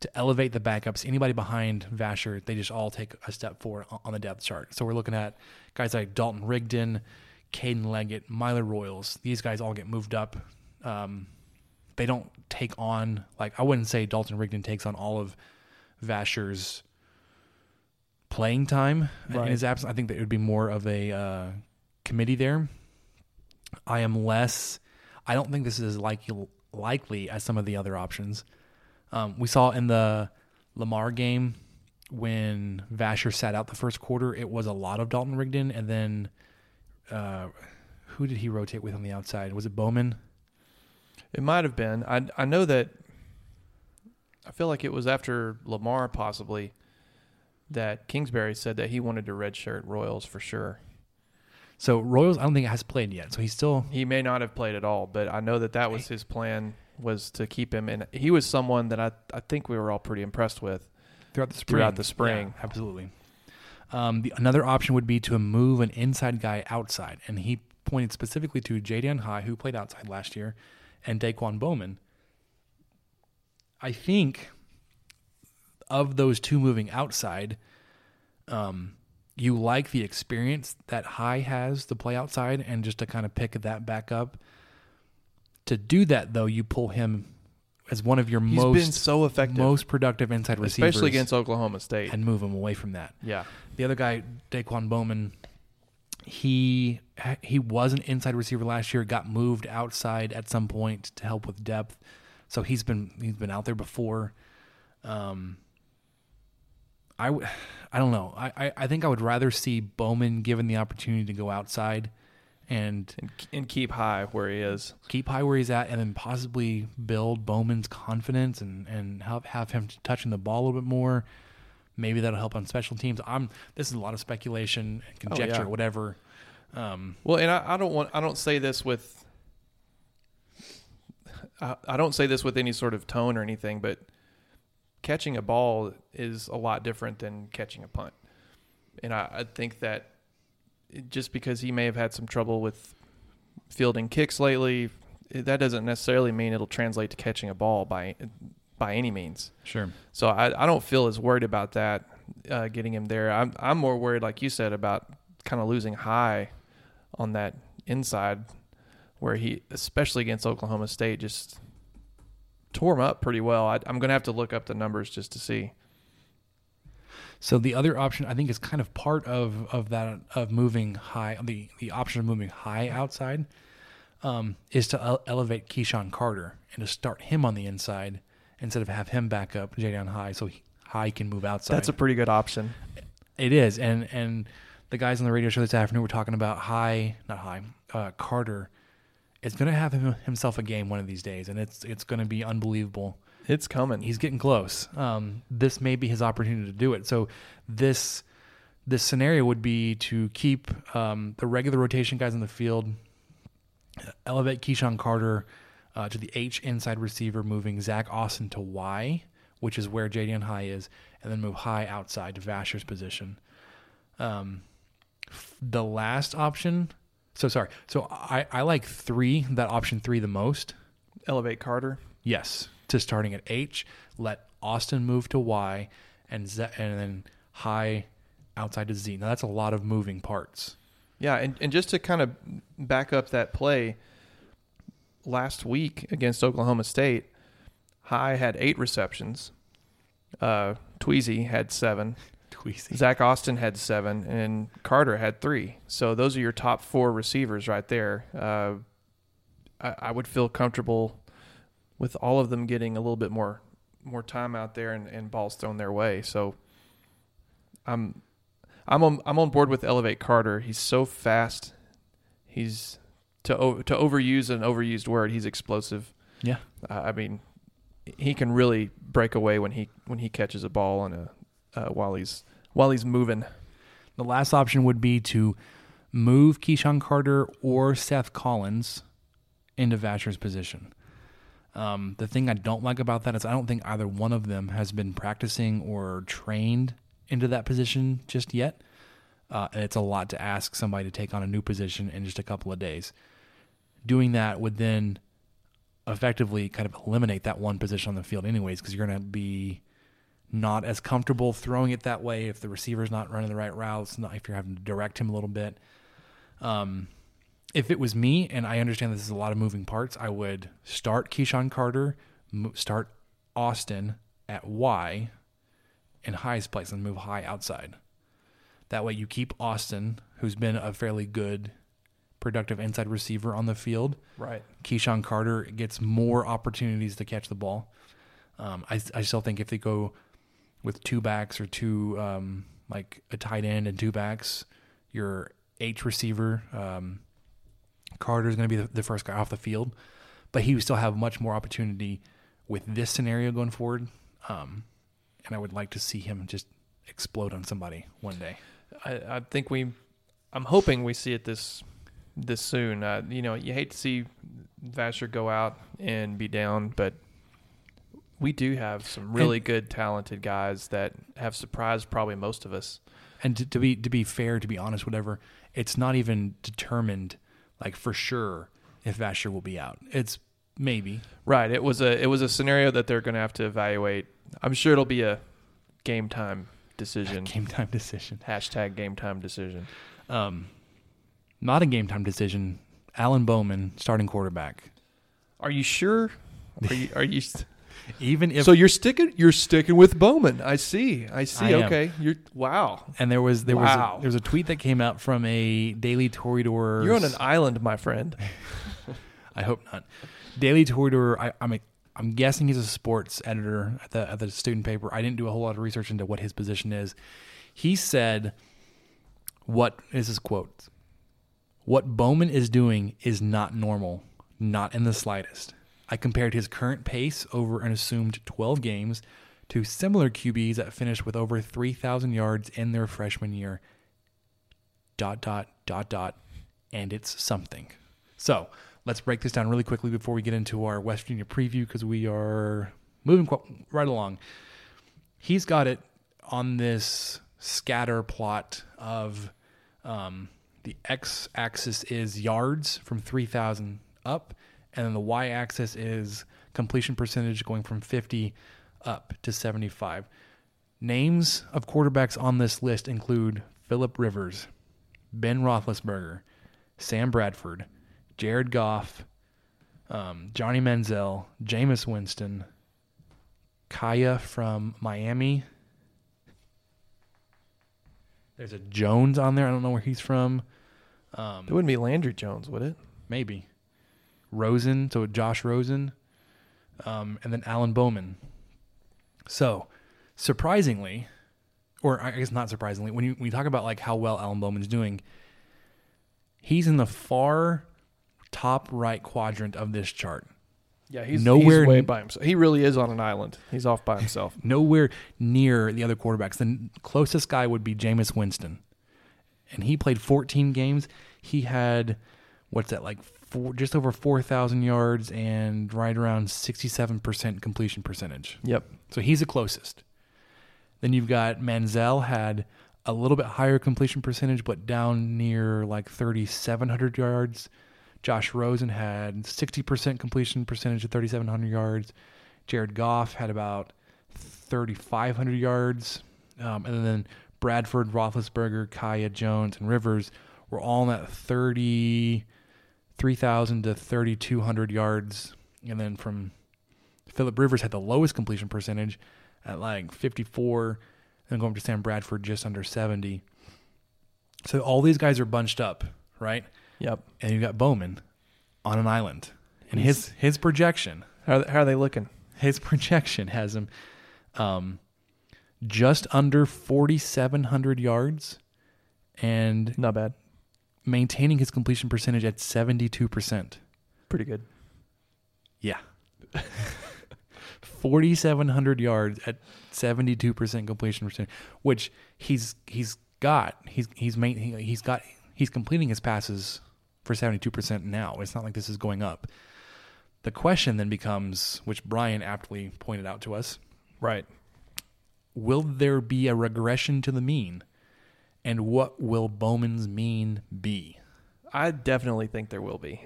to elevate the backups. Anybody behind Vasher, they just all take a step forward on the depth chart. So we're looking at guys like Dalton Rigdon, Caden Leggett, Myler Royals, these guys all get moved up. Um, they don't take on like I wouldn't say Dalton Rigdon takes on all of Vasher's playing time right. in his absence. I think that it would be more of a uh, committee there. I am less. I don't think this is like likely as some of the other options. Um, we saw in the Lamar game when Vasher sat out the first quarter, it was a lot of Dalton Rigdon, and then uh, who did he rotate with on the outside? Was it Bowman?
It might have been. I I know that. I feel like it was after Lamar possibly that Kingsbury said that he wanted to redshirt Royals for sure.
So Royals, I don't think has played yet. So
he's
still
he may not have played at all, but I know that that was his plan was to keep him, and he was someone that I I think we were all pretty impressed with
throughout the spring.
Throughout the spring,
yeah, absolutely. Um, the, another option would be to move an inside guy outside, and he pointed specifically to Ja'Deion High, who played outside last year, and Daquan Bowman. I think of those two moving outside, um, you like the experience that High has to play outside and just to kind of pick that back up. To do that, though, you pull him as one of your He's most
been so effective,
most productive inside especially receivers, especially
against Oklahoma State,
and move him away from that. Yeah, the other guy, Daquan Bowman, he he was an inside receiver last year. Got moved outside at some point to help with depth, so he's been he's been out there before. Um, I w- I don't know. I, I, I think I would rather see Bowman given the opportunity to go outside and,
and and keep high where he is.
Keep high where he's at, and then possibly build Bowman's confidence and and help have him touching the ball a little bit more. Maybe that'll help on special teams. I'm. This is a lot of speculation, and oh, conjecture, oh, yeah. whatever.
Um, well, and I, I, don't want. I don't say this with. I, I don't say this with any sort of tone or anything, but catching a ball is a lot different than catching a punt, and I, I think that just because he may have had some trouble with fielding kicks lately, that doesn't necessarily mean it'll translate to catching a ball by by any means. Sure. So I, I don't feel as worried about that uh, getting him there. I'm I'm more worried, like you said, about kind of losing high on that inside where he, especially against Oklahoma State, just tore him up pretty well. I, am going to have to look up the numbers just to see.
So the other option I think is kind of part of of that of moving high the the option of moving high outside um, is to elevate KeSean Carter and to start him on the inside instead of have him back up Ja'Deion High so he, High can move outside.
That's a pretty good option.
It is, and and the guys on the radio show this afternoon were talking about High, not High, uh, Carter. It's going to have him, himself a game one of these days, and it's it's going to be unbelievable
it's coming.
He's getting close. Um, this may be his opportunity to do it. So this this scenario would be to keep um, the regular rotation guys in the field, elevate KeSean Carter uh, to the H inside receiver, moving Zach Austin to Y, which is where Ja'Deion High is, and then move High outside to Vasher's position. Um, f- the last option. So sorry. So I, I like three that option three the most.
Elevate Carter.
Yes, to starting at H. Let Austin move to Y, and Z, and then high outside to Z. Now that's a lot of moving parts.
Yeah, and, and just to kind of back up that play last week against Oklahoma State, High had eight receptions. Uh, Tweezy had seven. Tweezy. Zach Austin had seven, and Carter had three. So those are your top four receivers right there. Uh, I, I, would feel comfortable with all of them getting a little bit more more time out there and, and balls thrown their way. So I'm I'm on, I'm on board with Elevate Carter. He's so fast. He's to to overuse an overused word. He's explosive. Yeah. Uh, I mean, he can really break away when he when he catches a ball and a uh, while he's while he's moving.
The last option would be to move KeSean Carter or Seth Collins into Vasher's position. Um, the thing I don't like about that is I don't think either one of them has been practicing or trained into that position just yet. Uh, and it's a lot to ask somebody to take on a new position in just a couple of days. Doing that would then effectively kind of eliminate that one position on the field, anyways, because you're going to be not as comfortable throwing it that way if the receiver's not running the right routes, if you're having to direct him a little bit. Um, if it was me, and I understand this is a lot of moving parts, I would start KeSean Carter, start Austin at Y in highest place and move high outside. That way you keep Austin, who's been a fairly good productive inside receiver on the field. Right. KeSean Carter gets more opportunities to catch the ball. Um, I, I still think if they go with two backs or two, um, like a tight end and two backs, your H receiver, um, Carter's going to be the, the, first guy off the field, but he would still have much more opportunity with this scenario going forward. Um, and I would like to see him just explode on somebody one day.
I, I think we, I'm hoping we see it this this soon. Uh, you know, you hate to see Vasher go out and be down, but we do have some really and, good, talented guys that have surprised probably most of us.
And to, to, be to be fair, to be honest, whatever, it's not even determined like for sure if Vasher will be out. It's maybe
right. It was a it was a scenario that they're going to have to evaluate. I'm sure it'll be a game time decision.
game time decision.
Hashtag game time decision. Um,
not a game time decision. Alan Bowman, starting quarterback.
Are you sure? Are you? Are
you? Even if
so, you're sticking. You're sticking with Bowman. I see. I see. I okay. You're wow.
And there was there wow. was a, there was a tweet that came out from a Daily Toreador.
You're on an island, my friend.
I hope not. Daily Toreador. I, I'm a, I'm guessing he's a sports editor at the at the student paper. I didn't do a whole lot of research into what his position is. He said, "What is his quote? What Bowman is doing is not normal, not in the slightest." I compared his current pace over an assumed 12 games to similar QBs that finished with over 3,000 yards in their freshman year. Dot, dot, dot, dot, and it's something. So let's break this down really quickly before we get into our West Virginia preview because we are moving right along. He's got it on this scatter plot of um, the x axis is yards from 3,000 up and then the y-axis is completion percentage going from 50 up to 75. Names of quarterbacks on this list include Philip Rivers, Ben Roethlisberger, Sam Bradford, Jared Goff, um, Johnny Manziel, Jameis Winston, Kaaya from Miami. There's a Jones on there. I don't know where he's from.
Um, it wouldn't be Landry Jones, would it?
Maybe. Rosen, so Josh Rosen, um, and then Alan Bowman. So, surprisingly, or I guess not surprisingly, when you when you talk about like how well Alan Bowman's doing, he's in the far top right quadrant of this chart.
Yeah, he's nowhere he's way by himself. He really is on an island. He's off by himself.
nowhere near the other quarterbacks. The closest guy would be Jameis Winston, and he played 14 games. He had what's that like four, just over 4,000 yards and right around 67% completion percentage. Yep. So he's the closest. Then you've got Manziel had a little bit higher completion percentage, but down near like 3,700 yards. Josh Rosen had 60% completion percentage at 3,700 yards. Jared Goff had about 3,500 yards. Um, and then Bradford, Roethlisberger, Kaaya Jones, and Rivers were all in that 30, 3,000 to 3,200 yards. And then from Philip Rivers had the lowest completion percentage at like 54, and going to Sam Bradford just under 70. So all these guys are bunched up, right? Yep. And you got Bowman on an island, and He's, his his projection.
How are, they, how are they looking?
His projection has him um, just under 4,700 yards, and
not bad
maintaining his completion percentage at 72%.
Pretty good. Yeah.
4700 yards at 72% completion percentage, which he's he's got. He's he's main, he's got he's completing his passes for 72% now. It's not like this is going up. The question then becomes, which Brian aptly pointed out to us, right? Will there be a regression to the mean? And what will Bowman's mean be?
I definitely think there will be.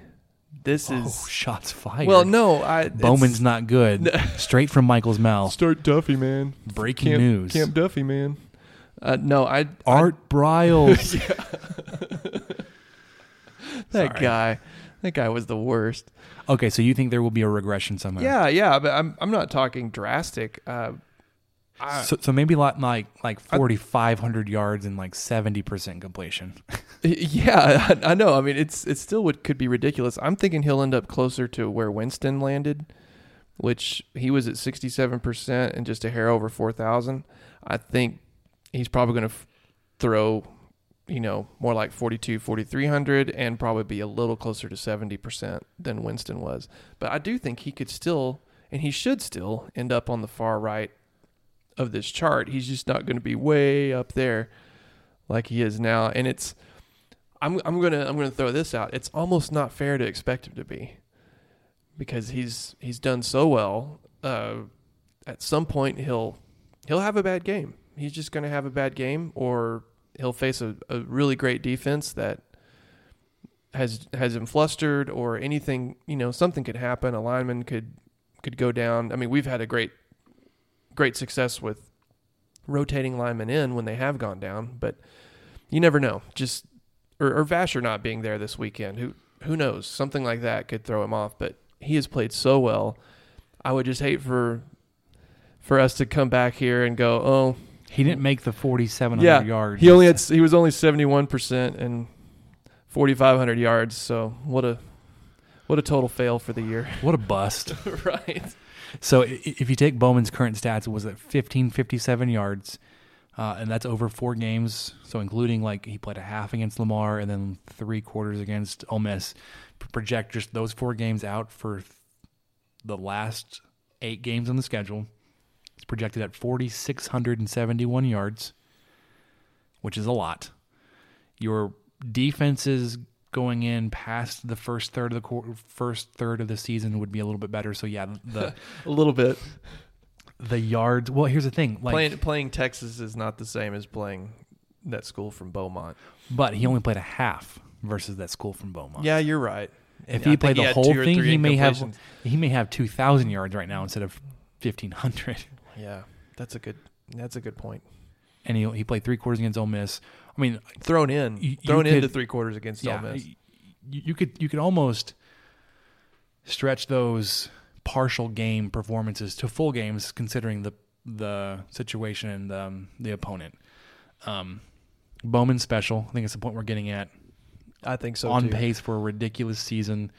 This oh, is
shots fired.
Well, no, I
Bowman's not good. Straight from Michael's mouth.
Start Duffey, man.
Breaking Camp, news.
Camp Duffey, man. Uh, no, I
Art I, Briles.
that Sorry. guy. That guy was the worst.
Okay, so you think there will be a regression somehow?
Yeah, yeah, but I'm I'm not talking drastic. Uh,
I, so, so maybe like like like 4500 yards and like 70% completion.
yeah, I, I, know. I mean, it's it still what could be ridiculous. I'm thinking he'll end up closer to where Winston landed, which he was at 67% and just a hair over 4000. I think he's probably going to f- throw you know, more like 42, 4,300 and probably be a little closer to 70% than Winston was. But I do think he could still, and he should still, end up on the far right of this chart. He's just not going to be way up there like he is now. And it's I'm I'm gonna I'm gonna throw this out. It's almost not fair to expect him to be because he's he's done so well. Uh, at some point he'll he'll have a bad game. He's just gonna have a bad game, or he'll face a, a really great defense that has has him flustered, or anything. You know, something could happen. A lineman could could go down. I mean, we've had a great great success with rotating linemen in when they have gone down, but you never know. Just or, or Vasher not being there this weekend, who who knows? Something like that could throw him off. But he has played so well. I would just hate for for us to come back here and go, oh,
he didn't make the forty seven hundred yeah, yards.
He only had he was only seventy one percent and forty five hundred yards. So what a what a total fail for the year.
What a bust. right. So if you take Bowman's current stats, it was at 1557 yards, uh, and that's over four games. So including like he played a half against Lamar and then three quarters against Ole Miss. Project just those four games out for the last eight games on the schedule. It's projected at 4,671 yards, which is a lot. Your defenses going in past the first third of the qu- first third of the season would be a little bit better. So yeah, the
a little bit
the yards. Well, here's the thing:
like playing, playing Texas is not the same as playing that school from Beaumont.
But he only played a half versus that school from Beaumont.
Yeah, you're right.
And if I he played the he whole thing, he may have he may have two thousand yards right now instead of fifteen hundred.
Yeah, that's a good that's a good point.
And he he played three quarters against Ole Miss, I mean,
thrown in, you, thrown you into could, three quarters against yeah,
Ole Miss. You, you could you could almost stretch those partial game performances to full games, considering the the situation and the, um, the opponent. Um, Bowman special. I think it's the point we're getting at.
I think so.
On too. pace for a ridiculous season.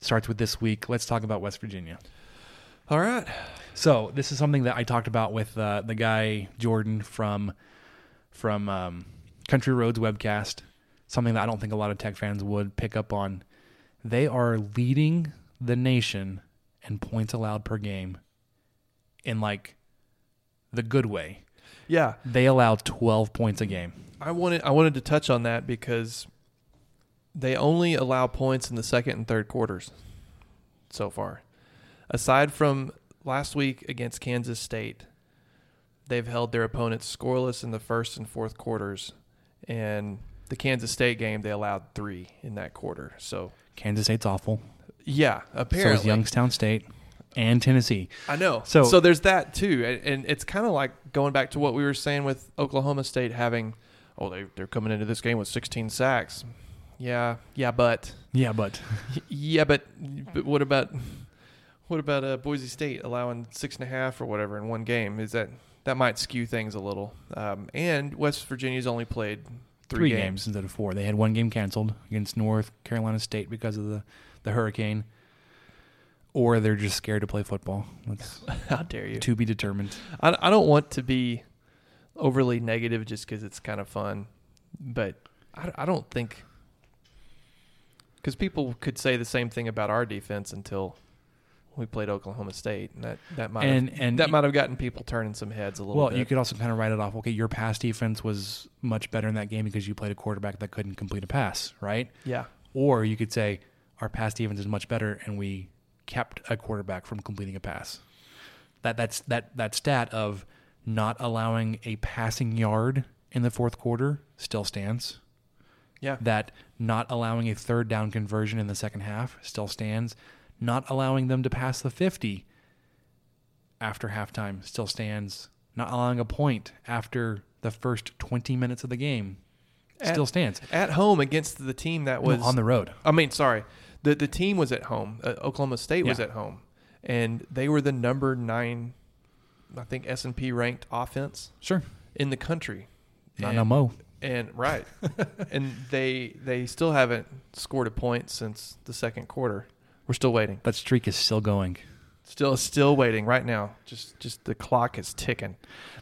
Starts with this week. Let's talk about West Virginia.
All right.
So this is something that I talked about with uh, the guy Jordan from from um, Country Roads webcast, something that I don't think a lot of tech fans would pick up on. They are leading the nation in points allowed per game in like the good way. Yeah. They allow 12 points a game.
I wanted I wanted to touch on that because they only allow points in the second and third quarters so far. Aside from last week against Kansas State, they've held their opponents scoreless in the first and fourth quarters and the Kansas State game they allowed three in that quarter. So
Kansas State's awful.
Yeah, apparently. So is
Youngstown State and Tennessee.
I know. So so there's that too, and, and it's kind of like going back to what we were saying with Oklahoma State having, oh they they're coming into this game with 16 sacks. Yeah, yeah, but
yeah, but
yeah, but, but what about what about uh, Boise State allowing six and a half or whatever in one game? Is that that might skew things a little. Um, and West Virginia's only played
three, three games. games. instead of four. They had one game canceled against North Carolina State because of the, the hurricane, or they're just scared to play football. That's
How dare you?
To be determined.
I, I don't want to be overly negative just because it's kind of fun, but I, I don't think because people could say the same thing about our defense until we played Oklahoma State, and that that might and, have, and that might have gotten people turning some heads a little. Well, bit.
you could also kind of write it off. Okay, your pass defense was much better in that game because you played a quarterback that couldn't complete a pass, right? Yeah. Or you could say our pass defense is much better, and we kept a quarterback from completing a pass. That that's that that stat of not allowing a passing yard in the fourth quarter still stands. Yeah. That not allowing a third down conversion in the second half still stands not allowing them to pass the 50 after halftime still stands. Not allowing a point after the first 20 minutes of the game still at, stands.
At home against the team that was
no, on the road.
I mean, sorry. The the team was at home. Uh, Oklahoma State yeah. was at home and they were the number 9 I think S&P ranked offense. Sure. In the country.
Not and, no mo.
And right. and they they still haven't scored a point since the second quarter. We're still waiting.
That streak is still going.
Still, still waiting right now. Just, just the clock is ticking.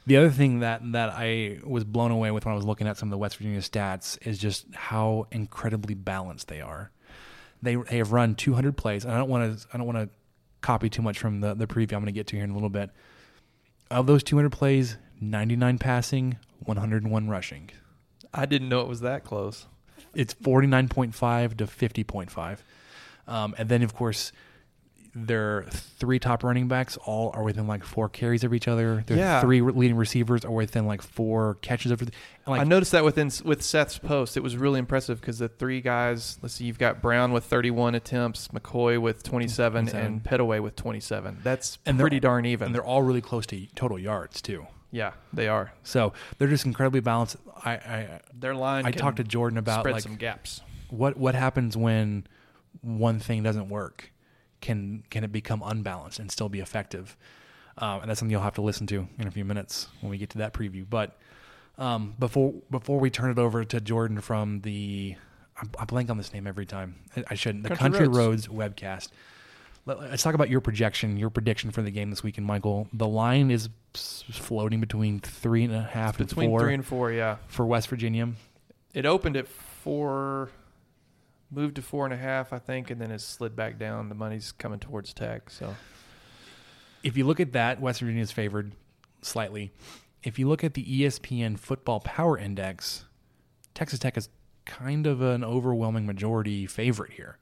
The other thing that that I was blown away with when I was looking at some of the West Virginia stats is just how incredibly balanced they are. They they have run 200 plays. And I don't want to I don't want to copy too much from the the preview. I'm going to get to here in a little bit. Of those 200 plays, 99 passing, 101 rushing.
I didn't know it was that close.
It's 49.5 to 50.5. Um, and then, of course, their three top running backs all are within like four carries of each other. Their yeah. three leading receivers are within like four catches of. Th- like, I
noticed that within with Seth's post, it was really impressive because the three guys. Let's see, you've got Brown with 31 attempts, McCoy with 27, 27. and Pettaway with 27. That's and pretty darn even.
And they're all really close to total yards too.
Yeah, they are.
So they're just incredibly balanced. I, I
their line.
I talked to Jordan about like
some gaps.
What what happens when one thing doesn't work, can can it become unbalanced and still be effective? Uh, and that's something you'll have to listen to in a few minutes when we get to that preview. But um, before before we turn it over to Jordan from the I blank on this name every time. I shouldn't. The Country, Country Roads. Roads. webcast. Let, us talk about your projection, your prediction for the game this weekend, Michael. The line is floating between three and a half it's and
between
four. Between
three and four, yeah.
For West Virginia,
it opened at four moved to four and a half, I think, and then it slid back down. The money's coming towards Tech. So,
if you look at that, West Virginia is favored slightly. If you look at the ESPN Football Power Index, Texas Tech is kind of an overwhelming majority favorite here.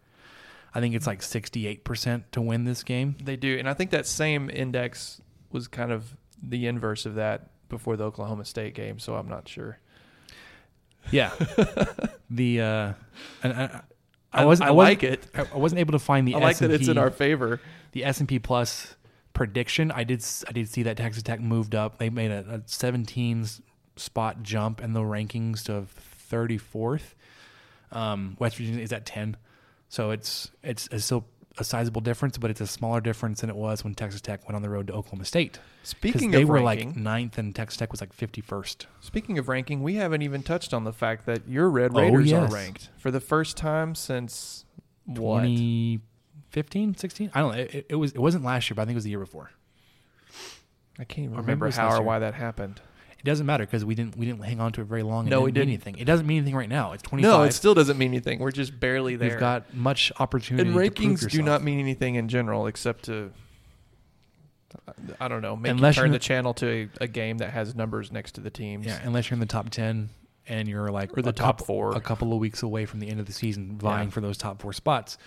I think it's like 68% to win this game.
They do. And I think that same index was kind of the inverse of that before the Oklahoma State game, so I'm not sure.
Yeah. the uh, and
uh, I, wasn't.
I,
I
wasn't,
like it.
I wasn't able to find the.
I like S&P, that it's in our favor.
The S and P Plus prediction. I did. I did see that Texas Tech moved up. They made a, a 17 spot jump in the rankings to 34th. Um, West Virginia is at 10, so it's it's, it's still a sizable difference, but it's a smaller difference than it was when Texas Tech went on the road to Oklahoma State. Speaking they of were ranking, like ninth, and Texas Tech was like fifty first.
Speaking of ranking, we haven't even touched on the fact that your Red oh, Raiders oh, yes. are ranked for the first time since
what 2015, 16? I don't know. It, it, was it wasn't last year, but I think it was the year before.
I can't even remember, remember how or year. why that happened.
It doesn't matter because we didn't we didn't hang on to it very long. It
no, we didn't.
Mean anything. It doesn't mean anything right now. It's twenty. No, it
still doesn't mean anything. We're just barely there. We've
got much opportunity.
And rankings do not mean anything in general, except to I don't know. Make unless you turn the, the channel to a, a, game that has numbers next to the teams.
Yeah, unless you're in the top ten and you're like
or the top couple, four,
a couple of weeks away from the end of the season, vying yeah. for those top four spots.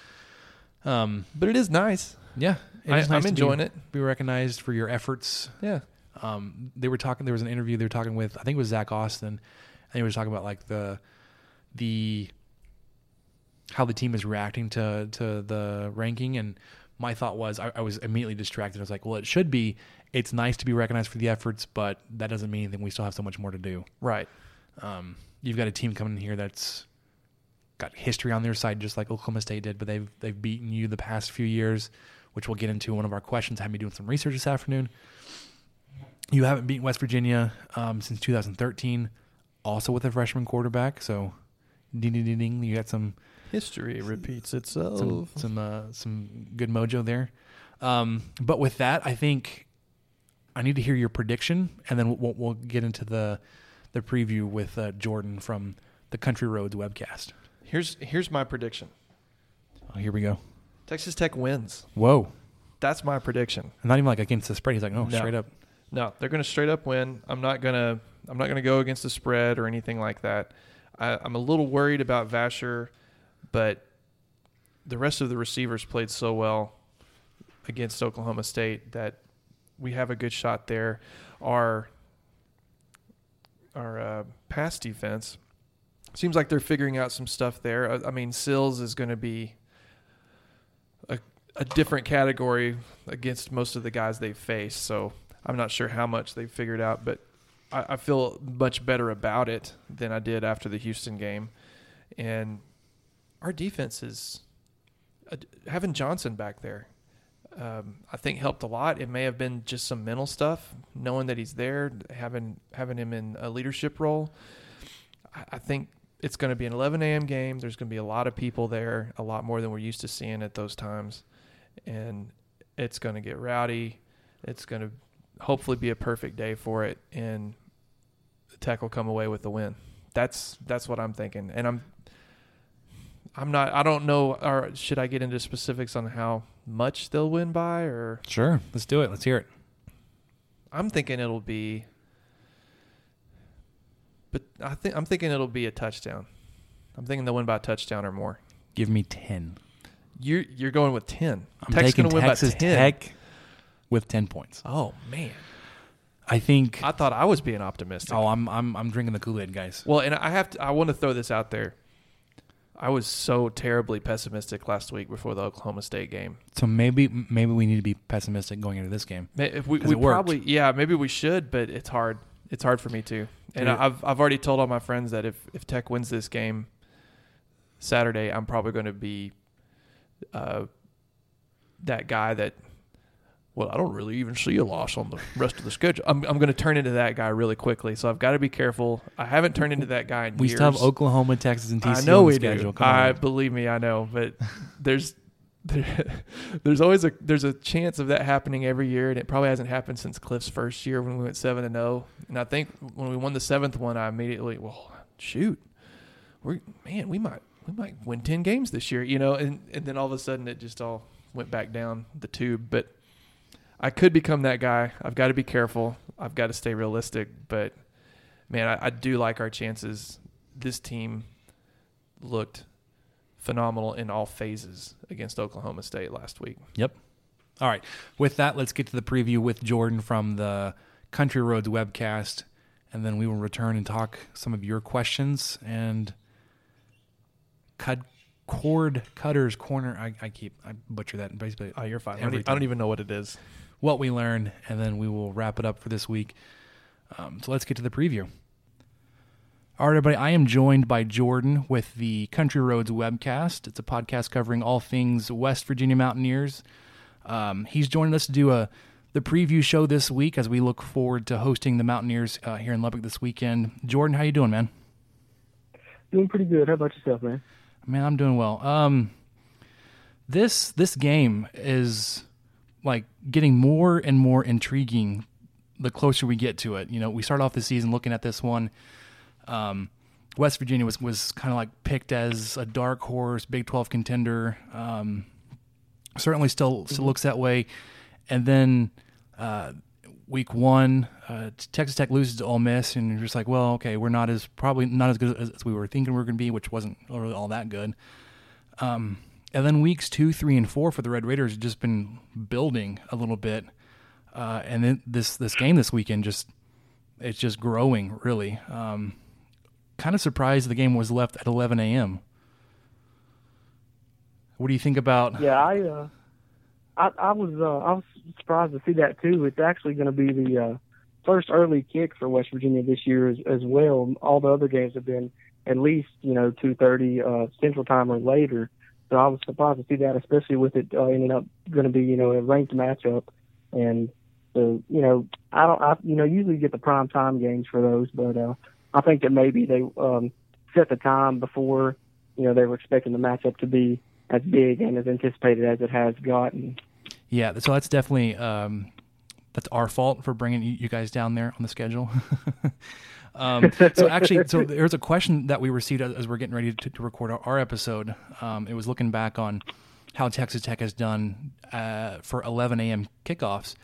Um, but it is nice.
Yeah,
I, am nice enjoying
be,
it.
Be recognized for your efforts.
Yeah,
um, they were talking. There was an interview they were talking with. I think it was Zach Austin, and they were talking about like the the how the team is reacting to to the ranking. And my thought was, I, I was immediately distracted. I was like, well, it should be. It's nice to be recognized for the efforts, but that doesn't mean that We still have so much more to do.
Right.
Um, you've got a team coming in here that's got history on their side, just like Oklahoma State did, but they've they've beaten you the past few years, which we'll get into one of our questions. Had me doing some research this afternoon you haven't beaten West Virginia um, since 2013, also with a freshman quarterback. So, ding ding ding, ding you got some
history repeats itself. Some
some, uh, some good mojo there. Um, but with that, I think I need to hear your prediction, and then we'll, we'll get into the the preview with uh, Jordan from the Country Roads webcast.
Here's here's my prediction.
Oh, here we go.
Texas Tech wins.
Whoa.
That's my prediction.
not even like against the spread. He's like, no, no. straight up.
No, they're going to straight up win. I'm not going to I'm not going to go against the spread or anything like that. I, am a little worried about Vasher, but the rest of the receivers played so well against Oklahoma State that we have a good shot there. Our our uh, pass defense seems like they're figuring out some stuff there. I, I mean, Sills is going to be a, a different category against most of the guys they face, so I'm not sure how much they figured out, but I, I feel much better about it than I did after the Houston game. And our defense is uh, having Johnson back there. Um, I think helped a lot. It may have been just some mental stuff, knowing that he's there, having having him in a leadership role. I, I think it's going to be an 11 a.m. game. There's going to be a lot of people there, a lot more than we're used to seeing at those times, and it's going to get rowdy. It's going to hopefully be a perfect day for it, and the Tech will come away with the win. That's that's what I'm thinking, and I'm I'm not. I don't know. Or should I get into specifics on how much they'll win by? Or
sure, let's do it. Let's hear it.
I'm thinking it'll be, but I think I'm thinking it'll be a touchdown. I'm thinking they'll win by a touchdown or more.
Give me ten.
You're you're going with ten.
I'm Tech's taking Texas 10. Tech with 10 points.
Oh, man.
I think
I thought I was being optimistic.
Oh, I'm I'm I'm drinking the Kool-Aid, guys.
Well, and I have to I want to throw this out there. I was so terribly pessimistic last week before the Oklahoma State game.
So maybe maybe we need to be pessimistic going into this game.
If we, we probably yeah, maybe we should, but it's hard. It's hard for me too. And Dude. I've I've already told all my friends that if if Tech wins this game Saturday, I'm probably going to be uh, that guy that well, I don't really even see a loss on the rest of the schedule. I'm, I'm going to turn into that guy really quickly, so I've got to be careful. I haven't turned into that guy in we years. still
have Oklahoma, Texas, and TCU. I
know we schedule. do. I on. believe me, I know, but there's there, there's always a there's a chance of that happening every year, and it probably hasn't happened since Cliff's first year when we went seven and zero. Oh. And I think when we won the seventh one, I immediately well, shoot, we man, we might we might win ten games this year, you know, and and then all of a sudden it just all went back down the tube, but I could become that guy. I've got to be careful. I've got to stay realistic. But man, I, I do like our chances. This team looked phenomenal in all phases against Oklahoma State last week.
Yep. All right. With that, let's get to the preview with Jordan from the Country Roads webcast, and then we will return and talk some of your questions and cut cord cutters corner. I, I keep I butcher that basically.
Oh, you're fine. I don't, I don't even know what it is
what we learn, and then we will wrap it up for this week. Um, so let's get to the preview. All right, everybody, I am joined by Jordan with the Country Roads webcast. It's a podcast covering all things West Virginia Mountaineers. Um, he's joining us to do a the preview show this week as we look forward to hosting the Mountaineers uh, here in Lubbock this weekend. Jordan, how you doing, man?
Doing pretty good. How about yourself, man?
Man, I'm doing well. Um, this this game is like getting more and more intriguing the closer we get to it. You know, we start off the season looking at this one. Um, West Virginia was, was kind of like picked as a dark horse, Big 12 contender. Um, certainly still, still mm-hmm. looks that way. And then uh, week one, uh, Texas Tech loses to Ole Miss, and you're just like, well, okay, we're not as probably not as good as, as we were thinking we were going to be, which wasn't really all that good. Um, and then weeks two, three, and four for the Red Raiders have just been building a little bit. Uh, and then this this game this weekend just it's just growing really. Um, kind of surprised the game was left at 11 a.m. What do you think about?
Yeah, I uh, I, I, was uh, I was surprised to see that too. It's actually going to be the uh, first early kick for West Virginia this year as, as, well. All the other games have been at least you know 2:30 uh, Central Time or later so I was surprised to see that, especially with it uh, ending up going to be, you know, a ranked matchup. And so, you know, I don't, I, you know, usually get the prime time games for those, but uh, I think that maybe they um, set the time before, you know, they were expecting the matchup to be as big and as anticipated as it has gotten.
Yeah, so that's definitely um, that's our fault for bringing you guys down there on the schedule. Um, so actually, so there's a question that we received as, we're getting ready to, to record our, our episode. Um, it was looking back on how Texas Tech has done uh, for 11 a.m. kickoffs,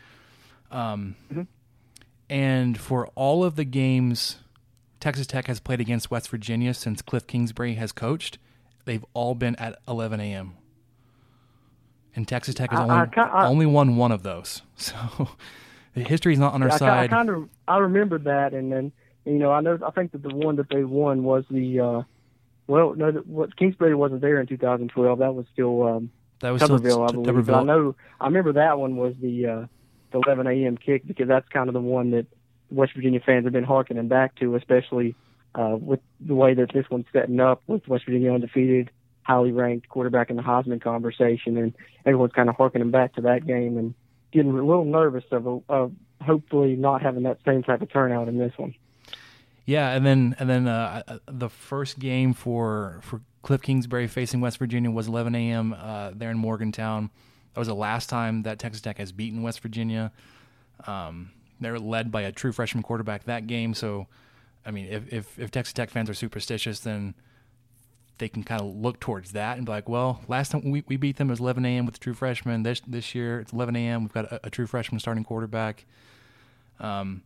um, mm-hmm. and for all of the games Texas Tech has played against West Virginia since Cliff Kingsbury has coached, they've all been at 11 a.m. And Texas Tech has I, only, I, I, only won one of those. So the history is not on our side. I,
kind of I remember that, and then you know, I know I think that the one that they won was the uh, well, no, the, what Kingsbury wasn't there in 2012. That was still um, that was Tuberville, still I believe. Tuberville. But I know I remember that one was the uh, the 11 a.m. kick because that's kind of the one that West Virginia fans have been harkening back to, especially uh, with the way that this one's setting up with West Virginia undefeated, highly ranked quarterback in the Heisman conversation, and everyone's kind of harkening back to that game and getting a little nervous of, of hopefully not having that same type of turnout in this one.
Yeah, and then and then uh, uh, the first game for for Cliff Kingsbury facing West Virginia was 11 a.m. Uh, there in Morgantown. That was the last time that Texas Tech has beaten West Virginia. Um, they are led by a true freshman quarterback that game. So, I mean, if, if, if Texas Tech fans are superstitious, then they can kind of look towards that and be like, well, last time we, we beat them was 11 a.m. with true freshman. This this year it's 11 a.m. We've got a, a true freshman starting quarterback. Um,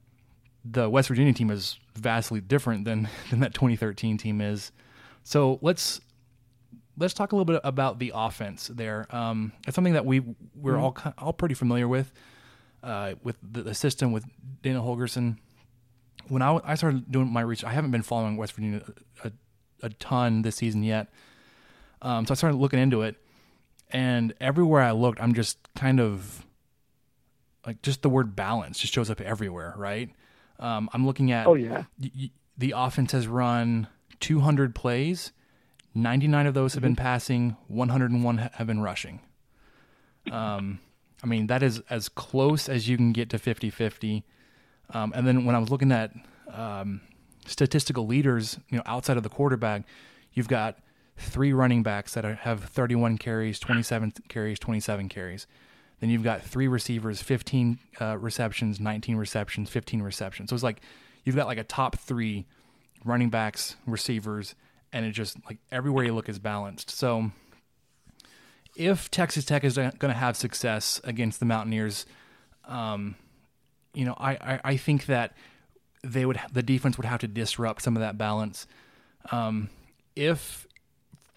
the West Virginia team is vastly different than than that 2013 team is. So let's let's talk a little bit about the offense there. Um, it's something that we we're mm-hmm. all all pretty familiar with uh, with the, the, system with Dana Holgorsen. When I, I started doing my research, I haven't been following West Virginia a, a, a ton this season yet. Um, so I started looking into it, and everywhere I looked, I'm just kind of like just the word balance just shows up everywhere, right? Um, I'm looking at
oh yeah,
the offense has run 200 plays. 99 of those have been mm-hmm. passing, 101 have been rushing. Um, I mean, that is as close as you can get to 50 50. Um, and then when I was looking at um, statistical leaders, you know, outside of the quarterback, you've got three running backs that are, have 31 carries, 27 carries, 27 carries. Then you've got three receivers, 15 uh, receptions, 19 receptions, 15 receptions. So it's like you've got like a top three running backs, receivers, and it just like everywhere you look is balanced. So if Texas Tech is going to have success against the Mountaineers, um, you know, I, I, I, think that they would the defense would have to disrupt some of that balance. Um, if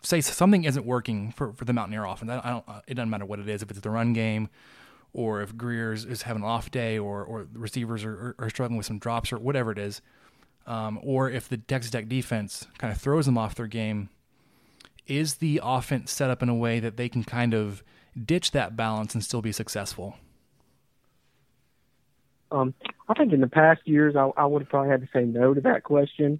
say something isn't working for, for the Mountaineer offense. I don't, uh, it doesn't matter what it is, if it's the run game or if Grier is having an off day or, or receivers are, are struggling with some drops or whatever it is, um, or if the Texas Tech defense kind of throws them off their game, is the offense set up in a way that they can kind of ditch that balance and still be successful?
Um, I think in the past years, I, I would have probably had to say no to that question.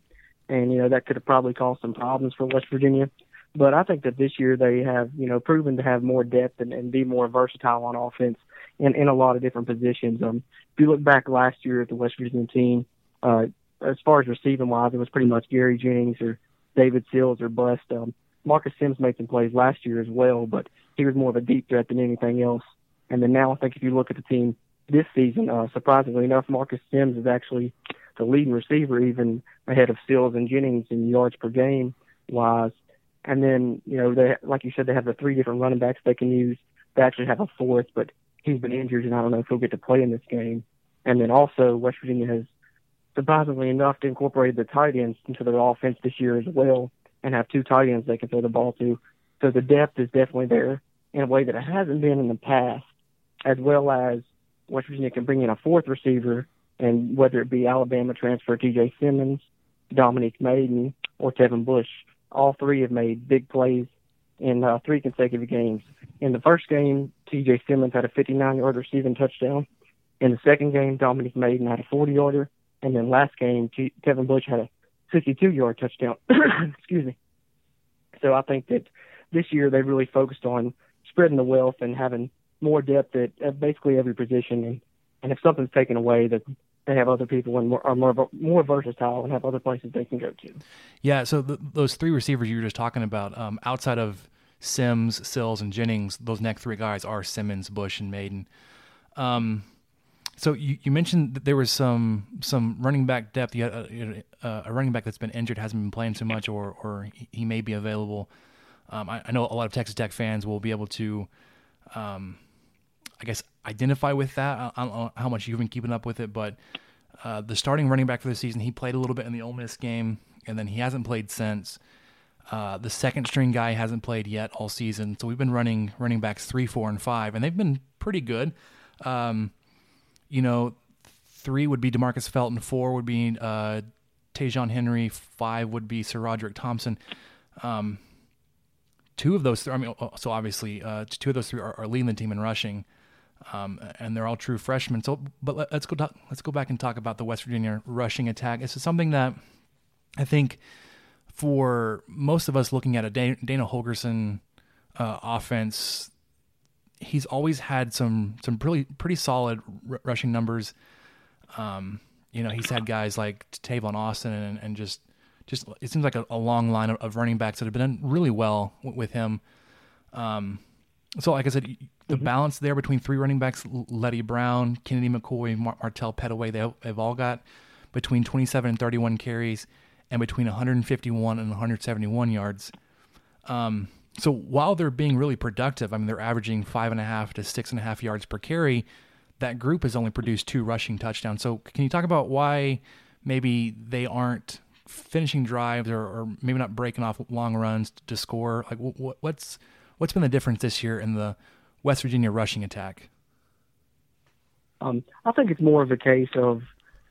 And, you know, that could have probably caused some problems for West Virginia. But I think that this year they have, you know, proven to have more depth and, and be more versatile on offense in, in a lot of different positions. Um, if you look back last year at the West Virginia team, uh, as far as receiving wise, it was pretty much Gary Jennings or David Sills or Bust. Um, Marcus Simms made some plays last year as well, but he was more of a deep threat than anything else. And then now I think if you look at the team this season, uh, surprisingly enough, Marcus Simms is actually the leading receiver, even ahead of Sills and Jennings in yards per game wise. And then, you know, they like you said, they have the three different running backs they can use. They actually have a fourth, but he's been injured, and I don't know if he'll get to play in this game. And then also, West Virginia has surprisingly enough incorporated the tight ends into their offense this year as well, and have two tight ends they can throw the ball to. So the depth is definitely there in a way that it hasn't been in the past, as well as West Virginia can bring in a fourth receiver, and whether it be Alabama transfer T.J. Simmons, Dominique Maiden, or Tevin Bush, all three have made big plays in uh, three consecutive games. In the first game, T.J. Simmons had a 59-yard receiving touchdown. In the second game, Dominique Maiden had a 40-yarder, and then last game, T- Tevin Bush had a 52-yard touchdown. Excuse me. So I think that this year they really focused on spreading the wealth and having more depth at, at basically every position. And, and if something's taken away, that they have other people and are more more versatile and have other places they can go to.
Yeah, so those three receivers you were just talking about, um, outside of Simms, Sills, and Jennings, those next three guys are Simmons, Bush, and Maiden. Um, so you, you mentioned that there was some some running back depth. You had uh, a, a running back that's been injured, hasn't been playing too much, or or he may be available. Um, I, I, know a lot of Texas Tech fans will be able to um, I guess, identify with that. I, don't know how much you've been keeping up with it, but uh, the starting running back for the season, he played a little bit in the Ole Miss game, and then he hasn't played since. Uh, the second string guy hasn't played yet all season, so we've been running running backs three, four, and five, and they've been pretty good. Um, you know, three would be Demarcus Felton, four would be uh, Ta'Zhawn Henry, five would be SaRodorick Thompson. Um, two of those, th- I mean, so obviously, uh, two of those three are, are leading the team in rushing. Um, and they're all true freshmen. So, but let, us go talk, let's go back and talk about the West Virginia rushing attack. This is something that I think for most of us looking at a Dana, Dana Holgorsen uh, offense, he's always had some some pretty pretty solid r- rushing numbers. Um, you know, he's had guys like Tavon Austin and, and just just it seems like a, a long line of, of, running backs that have been done really well w- with him. Um, so, like I said, the mm-hmm. balance there between three running backs, Leddie Brown, Kennedy McCoy, Mar- Martell Pettaway, they, they've all got between 27 and 31 carries and between 151 and 171 yards. Um, so while they're being really productive, I mean, they're averaging five and a half to six and a half yards per carry. That group has only produced two rushing touchdowns. So can you talk about why maybe they aren't finishing drives or, or maybe not breaking off long runs to score? Like what, what's What's been the difference this year in the West Virginia rushing attack?
Um, I think it's more of a case of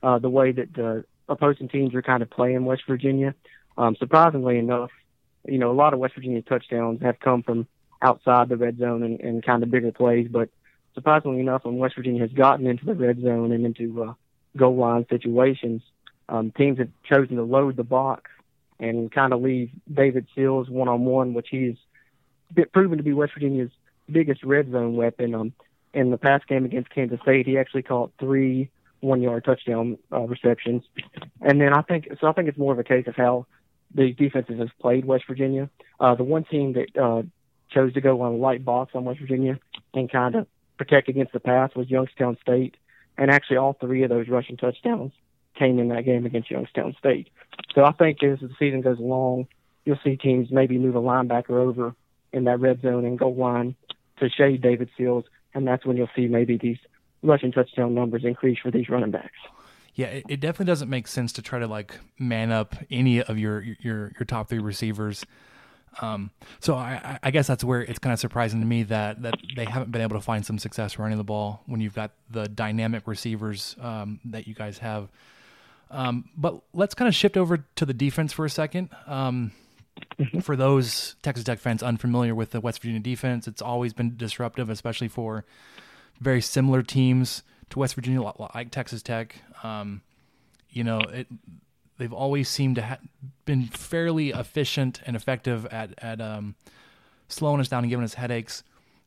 uh, the way that the opposing teams are kind of playing West Virginia. Um, surprisingly enough, you know, a lot of West Virginia touchdowns have come from outside the red zone and, and kind of bigger plays. But surprisingly enough, when West Virginia has gotten into the red zone and into uh, goal line situations, um, teams have chosen to load the box and kind of leave David Sills one on one, which he's proven to be West Virginia's biggest red zone weapon. Um, in the past game against Kansas State, he actually caught three one-yard touchdown uh, receptions. And then I think so. I think it's more of a case of how these defenses have played West Virginia. Uh, the one team that uh, chose to go on a light box on West Virginia and kind of protect against the pass was Youngstown State. And actually, all three of those rushing touchdowns came in that game against Youngstown State. So I think as the season goes along, you'll see teams maybe move a linebacker over in that red zone and goal line to shade David Sills, and that's when you'll see maybe these rushing touchdown numbers increase for these running backs.
Yeah, it, it definitely doesn't make sense to try to like man up any of your your your top three receivers. Um, so I, I guess that's where it's kind of surprising to me that that they haven't been able to find some success running the ball when you've got the dynamic receivers um, that you guys have. Um, but let's kind of shift over to the defense for a second. Um, Mm-hmm. For those Texas Tech fans unfamiliar with the West Virginia defense, it's always been disruptive, especially for very similar teams to West Virginia, like Texas Tech. Um, you know, it, they've always seemed to have been fairly efficient and effective at at um, slowing us down and giving us headaches.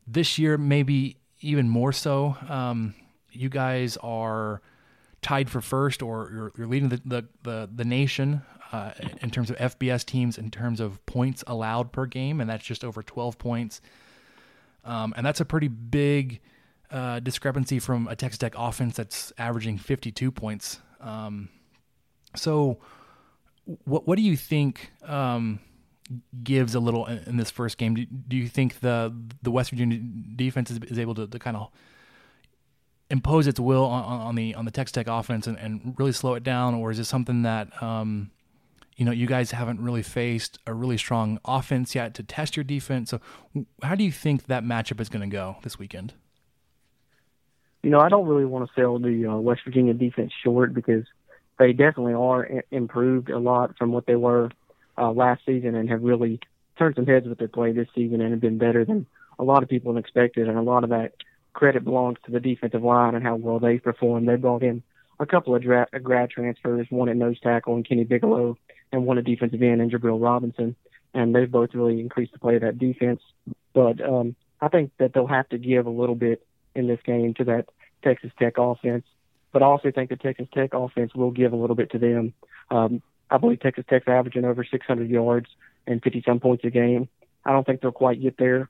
This year, maybe even more so. Um, you guys are tied for first, or you're, you're leading the the, the, the nation uh, in terms of FBS teams in terms of points allowed per game, and that's just over 12 points. Um, and that's a pretty big uh, discrepancy from a Texas Tech offense that's averaging 52 points. Um, so, what what do you think um, gives a little in, in, this first game? Do, do you think the the West Virginia defense is, is able to, to kind of impose its will on, on, the on the Texas Tech offense and, and really slow it down, or is this something that um, you know, you guys haven't really faced a really strong offense yet to test your defense. So, how do you think that matchup is going to go this weekend?
You know, I don't really want to sell the uh, West Virginia defense short because they definitely are improved a lot from what they were uh, last season and have really turned some heads with their play this season and have been better than a lot of people expected. And a lot of that credit belongs to the defensive line and how well they've performed. They brought in a couple of dra- grad transfers, one at nose tackle and Kenny Bigelow, and one at defensive end and Jabril Robinson, and they've both really increased the play of that defense. But um, I think that they'll have to give a little bit in this game to that Texas Tech offense, but I also think the Texas Tech offense will give a little bit to them. Um, I believe Texas Tech's averaging over 600 yards and 50 some points a game. I don't think they'll quite get there,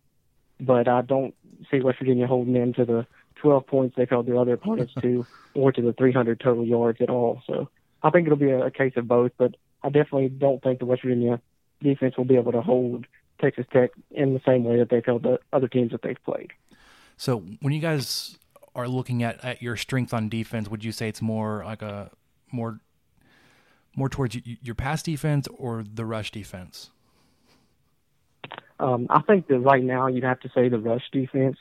but I don't see West Virginia holding them to the 12 points they've held their other opponents oh, to, or to the 300 total yards at all. So I think it'll be a, a case of both, but I definitely don't think the West Virginia defense will be able to hold Texas Tech in the same way that they've held the other teams that they've played.
So when you guys are looking at, at your strength on defense, would you say it's more like a more more towards your pass defense or the rush defense?
Um, I think that right now you'd have to say the rush defense.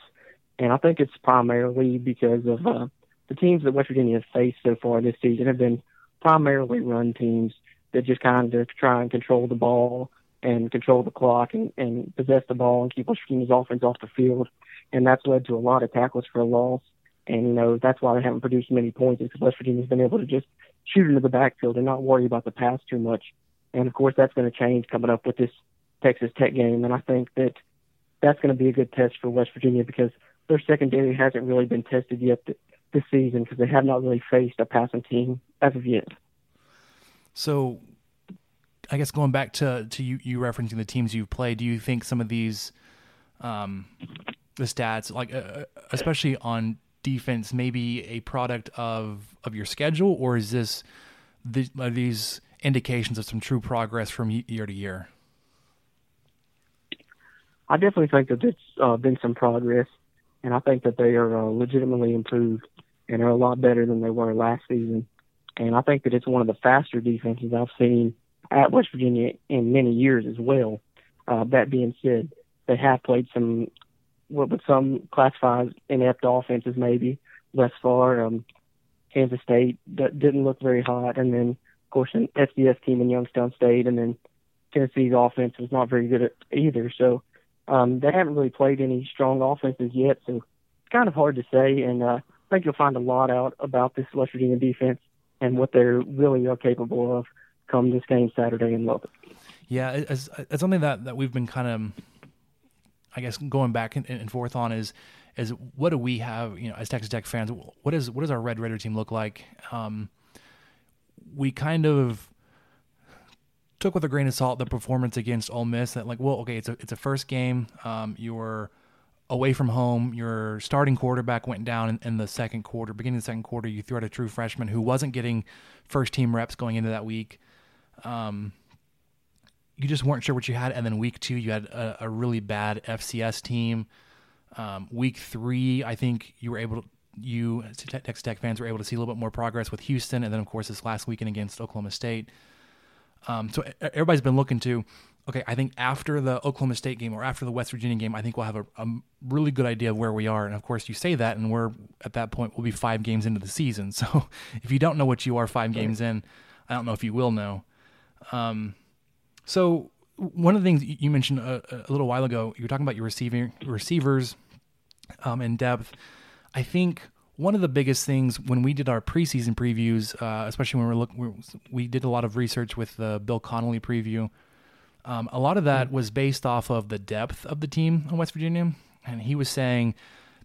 And I think it's primarily because of uh, the teams that West Virginia has faced so far this season have been primarily run teams that just kind of try and control the ball and control the clock and, and possess the ball and keep West Virginia's offense off the field. And that's led to a lot of tackles for loss. And, you know, that's why they haven't produced many points is because West Virginia's been able to just shoot into the backfield and not worry about the pass too much. And, of course, that's going to change coming up with this Texas Tech game. And I think that that's going to be a good test for West Virginia because – their secondary hasn't really been tested yet this season because they have not really faced a passing team as of yet.
So, I guess going back to to you, you referencing the teams you've played, do you think some of these, um, the stats, like uh, uh especially on defense, maybe a product of of your schedule, or is this the, are these indications of some true progress from year to year?
I definitely think that there's uh, been some progress and I think that they are uh, legitimately improved and are a lot better than they were last season. And I think that it's one of the faster defenses I've seen at West Virginia in many years as well. Uh, that being said, they have played some what would some classify as inept offenses, maybe less far. Um, Kansas State d- didn't look very hot, and then of course an FCS team in Youngstown State, and then Tennessee's offense was not very good at either. So um, they haven't really played any strong offenses yet, so it's kind of hard to say. And uh, I think you'll find a lot out about this West Virginia defense and what they really are capable of come this game Saturday in Lubbock.
Yeah, it's, it's something that, that we've been kind of, I guess, going back and, and forth on is is what do we have, you know, as Texas Tech fans, what is what does our Red Raider team look like? Um, we kind of took with a grain of salt the performance against Ole Miss. That like, well, okay, it's a it's a first game. Um, you were away from home. Your starting quarterback went down in, in, the second quarter. Beginning of the second quarter, you threw out a true freshman who wasn't getting first team reps going into that week. Um, you just weren't sure what you had, and then week two, you had a, a really bad FCS team. Um, week three, I think you were able to you Texas Tech fans were able to see a little bit more progress with Houston, and then of course this last weekend against Oklahoma State. Um, so everybody's been looking to, okay, I think after the Oklahoma State game or after the West Virginia game, I think we'll have a, a really good idea of where we are. And of course, you say that, and we're at that point, we'll be five games into the season. So if you don't know what you are five games in, I don't know if you will know. Um, so one of the things you mentioned a, a, little while ago, you were talking about your receiving receivers um, in depth. I think one of the biggest things when we did our preseason previews, uh, especially when we are looking, we did a lot of research with the Bill Connolly preview. Um, a lot of that mm. was based off of the depth of the team in West Virginia, and he was saying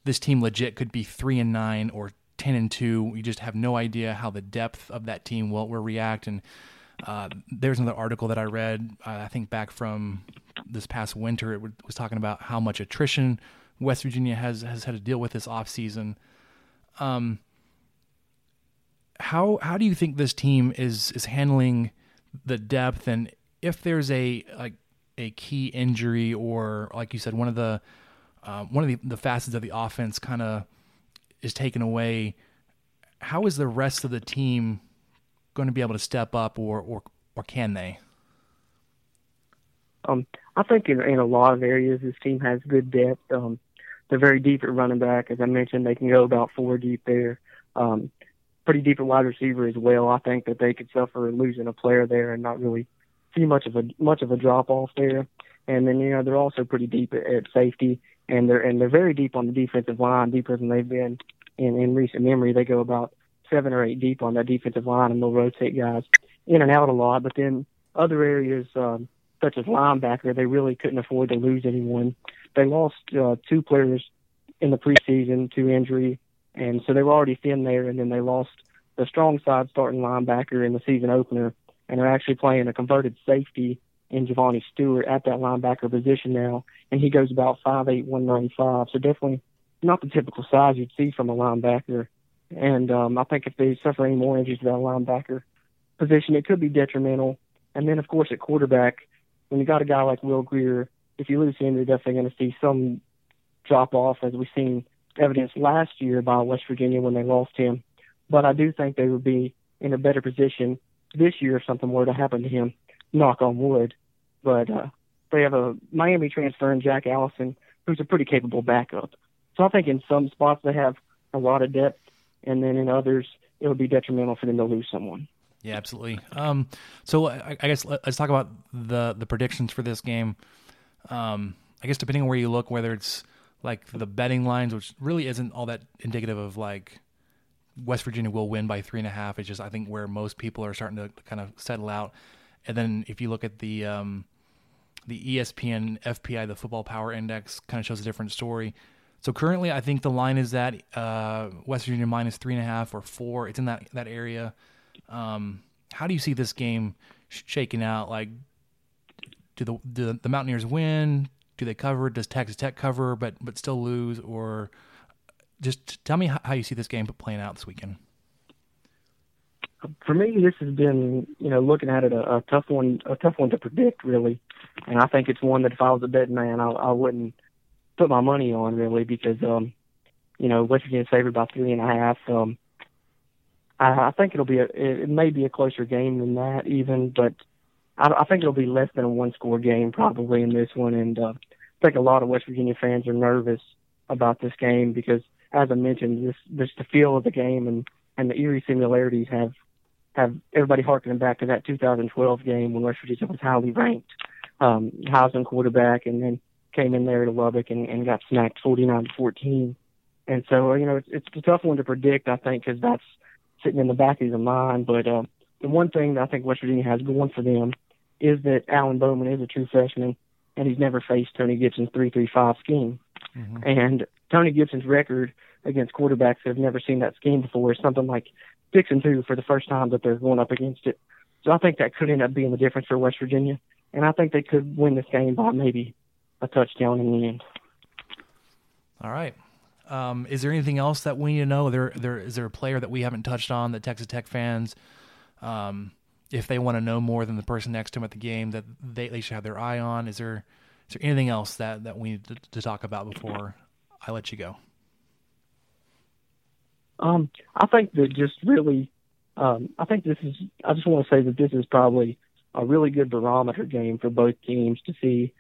this team legit could be three and nine or ten and two. You just have no idea how the depth of that team will, will react. And uh, there's another article that I read, uh, I think back from this past winter, it was talking about how much attrition West Virginia has has had to deal with this offseason. season um, how how do you think this team is is handling the depth and if there's a like a key injury or like you said one of the uh, one of the, the facets of the offense kind of is taken away how is the rest of the team going to be able to step up or or, or can they
um, I think in, in a lot of areas this team has good depth. Um, they're very deep at running back, as I mentioned. They can go about four deep there. Um, pretty deep at wide receiver as well. I think that they could suffer losing a player there and not really see much of a much of a drop off there. And then you know they're also pretty deep at, at safety, and they're and they're very deep on the defensive line, deeper than they've been in in recent memory. They go about seven or eight deep on that defensive line, and they'll rotate guys in and out a lot. But then other areas um, such as linebacker, they really couldn't afford to lose anyone they lost uh, two players in the preseason to injury, and so they were already thin there. And then they lost the strong side starting linebacker in the season opener, and are actually playing a converted safety in JoVanni Stewart at that linebacker position now, and he goes about five eight one ninety five. So definitely not the typical size you'd see from a linebacker. And um, I think if they suffer any more injuries to that linebacker position, it could be detrimental. And then, of course, at quarterback, when you got a guy like Will Grier, if you lose him, you're definitely going to see some drop off, as we've seen evidence last year by West Virginia when they lost him. But I do think they would be in a better position this year if something were to happen to him. Knock on wood. But uh, they have a Miami transfer in Jack Allison, who's a pretty capable backup. So I think in some spots they have a lot of depth, and then in others it would be detrimental for them to lose someone.
Yeah, absolutely. Um, so I, I, guess let's talk about the the predictions for this game um, I guess depending on where you look, whether it's like the betting lines, which really isn't all that indicative of like West Virginia will win by three and a half. It's just I think where most people are starting to kind of settle out. And then if you look at the um, the ESPN FPI, the Football Power Index, kind of shows a different story. So currently, I think the line is that uh, West Virginia minus three and a half or four. It's in that that area. Um, how do you see this game shaking out? Like, do the do the Mountaineers win? Do they cover? Does Texas Tech cover, but but still lose? Or just tell me how you see this game playing out this weekend.
For me, this has been you know looking at it a, a tough one, a tough one to predict really, and I think it's one that if I was a betting man, I, I wouldn't put my money on really because um you know West Virginia's favored by three and a half. Um, I, I think it'll be a, it, it may be a closer game than that even, but I, I think it'll be less than a one score game probably in this one. And uh, I think a lot of West Virginia fans are nervous about this game because, as I mentioned, this just the feel of the game and and the eerie similarities have have everybody harkening back to that 2012 game when West Virginia was highly ranked, um, Heisman quarterback, and then came in there to Lubbock and, and got smacked 49 to 14. And so, you know, it's, it's a tough one to predict, I think, because that's sitting in the back of your mind. But um, the one thing that I think West Virginia has going for them is that Alan Bowman is a true freshman and he's never faced Tony Gibson's three three five scheme. Mm-hmm. And Tony Gibson's record against quarterbacks that have never seen that scheme before is something like six and two for the first time that they're going up against it. So I think that could end up being the difference for West Virginia. And I think they could win this game by maybe a touchdown in the end.
All right. Um, is there anything else that we need to know? There, there is there a player that we haven't touched on that Texas Tech fans um, if they want to know more than the person next to them at the game that they, they should have their eye on? Is there is there anything else that, that we need to, to talk about before I let you go?
Um, I think that just really, um, I think this is, I just want to say that this is probably a really good barometer game for both teams to see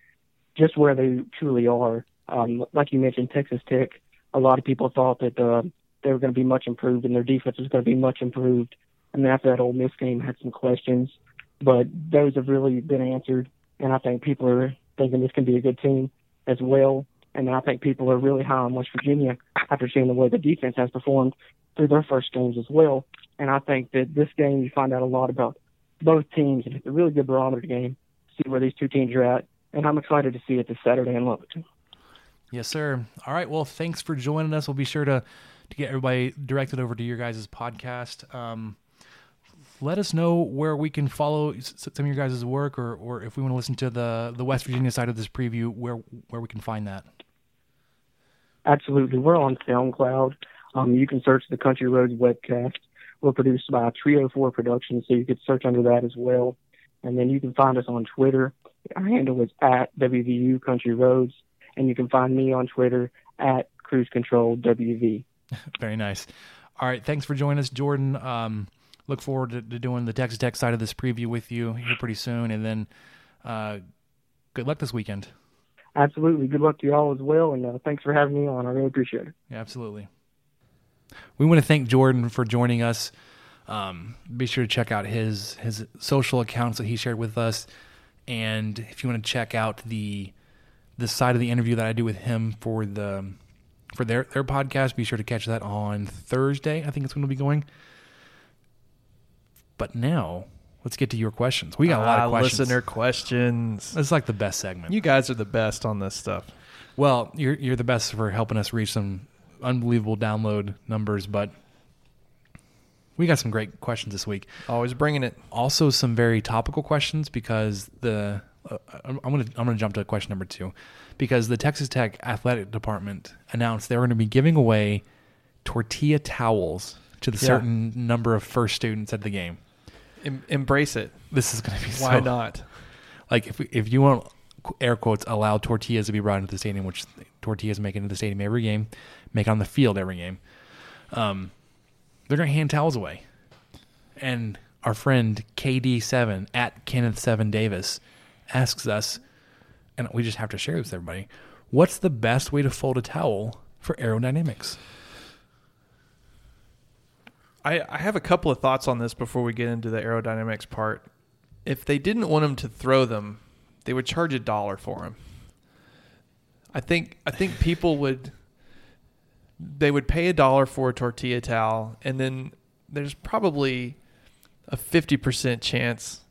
just where they truly are. Um, like you mentioned, Texas Tech, a lot of people thought that uh, they were going to be much improved and their defense was going to be much improved. And after that Ole Miss game, I had some questions, but those have really been answered. And I think people are thinking this can be a good team as well. And I think people are really high on West Virginia after seeing the way the defense has performed through their first games as well. And I think that this game, you find out a lot about both teams. And it's a really good barometer game see where these two teams are at. And I'm excited to see it this Saturday in Lubbock.
Yes, sir. All right. Well, thanks for joining us. We'll be sure to to get everybody directed over to your guys' podcast. Um, let us know where we can follow some of your guys' work, or, or if we want to listen to the the West Virginia side of this preview, where where we can find that.
Absolutely, we're on SoundCloud. Um, you can search the Country Roads webcast. We're produced by Trio oh Four Productions, so you could search under that as well. And then you can find us on Twitter. Our handle is at WVU Country Roads, and you can find me on Twitter at Cruise Control WV.
Very nice. All right, thanks for joining us, Jordan. Um, look forward to, to doing the Texas Tech side of this preview with you here pretty soon. And then uh, good luck this weekend.
Absolutely. Good luck to you all as well. And uh, thanks for having me on. I really appreciate it.
Yeah, absolutely. We want to thank Jordan for joining us. Um, be sure to check out his his social accounts that he shared with us. And if you want to check out the the side of the interview that I do with him for the for their their podcast, be sure to catch that on Thursday. I think it's going to be going. But now, let's get to your questions. We got a lot of ah, questions.
listener questions.
It's like the best segment.
You guys are the best on this stuff.
Well, you're you're the best for helping us reach some unbelievable download numbers, but we got some great questions this week.
Always bringing it.
Also, some very topical questions because the uh, I'm gonna I'm gonna jump to question number two because the Texas Tech athletic department announced they were going to be giving away tortilla towels to the certain number of first students at the game
em- embrace it.
This is going to be
why
so,
not?
Like if if you want air quotes allow tortillas to be brought into the stadium, which tortillas make into the stadium every game, make on the field every game. Um, they're going to hand towels away, and our friend KD7 at Kenneth7 Davis asks us, and we just have to share this with everybody what's the best way to fold a towel for aerodynamics?
I, I have a couple of thoughts on this before we get into the aerodynamics part. If they didn't want him to throw them, they would charge a dollar for him. I think I think people would they would pay a dollar for a tortilla towel, and then there's probably a fifty percent chance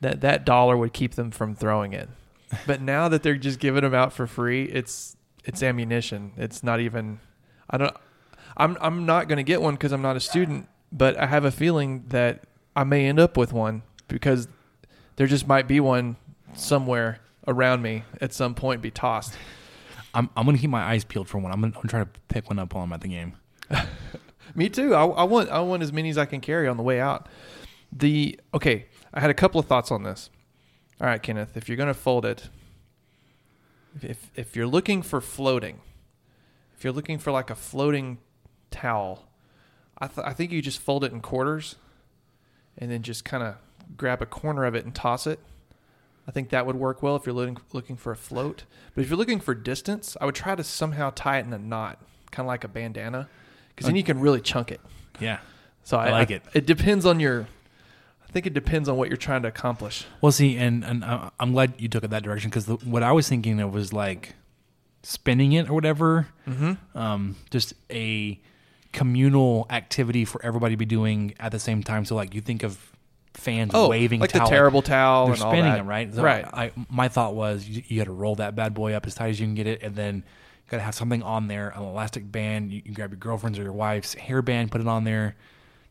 that that dollar would keep them from throwing it. But now that they're just giving them out for free, it's it's ammunition. It's not even I don't I'm I'm not going to get one because I'm not a student, but I have a feeling that I may end up with one because there just might be one somewhere around me at some point be tossed.
I'm I'm gonna keep my eyes peeled for one. I'm gonna, try trying to pick one up while I'm at the game.
me too. I, I want I want as many as I can carry on the way out. The okay. I had a couple of thoughts on this. All right, Kenneth, if you're gonna fold it, if if you're looking for floating, if you're looking for like a floating towel. I, th- I think you just fold it in quarters and then just kind of grab a corner of it and toss it. I think that would work well if you're looking looking for a float. But if you're looking for distance, I would try to somehow tie it in a knot, kind of like a bandana, because then you can really chunk it.
Yeah.
So I, I like I, it. It depends on your. I think it depends on what you're trying to accomplish.
Well, see, and and uh, I'm glad you took it that direction because what I was thinking of was like spinning it or whatever. Mm-hmm. Um, just a communal activity for everybody to be doing at the same time. So like you think of fans oh, waving
like towel. the terrible towel. They're spinning them right.
So right. I, my thought was you, you, to roll that bad boy up as tight as you can get it, and then you got to have something on there, an elastic band. You, you grab your girlfriend's or your wife's hairband, put it on there.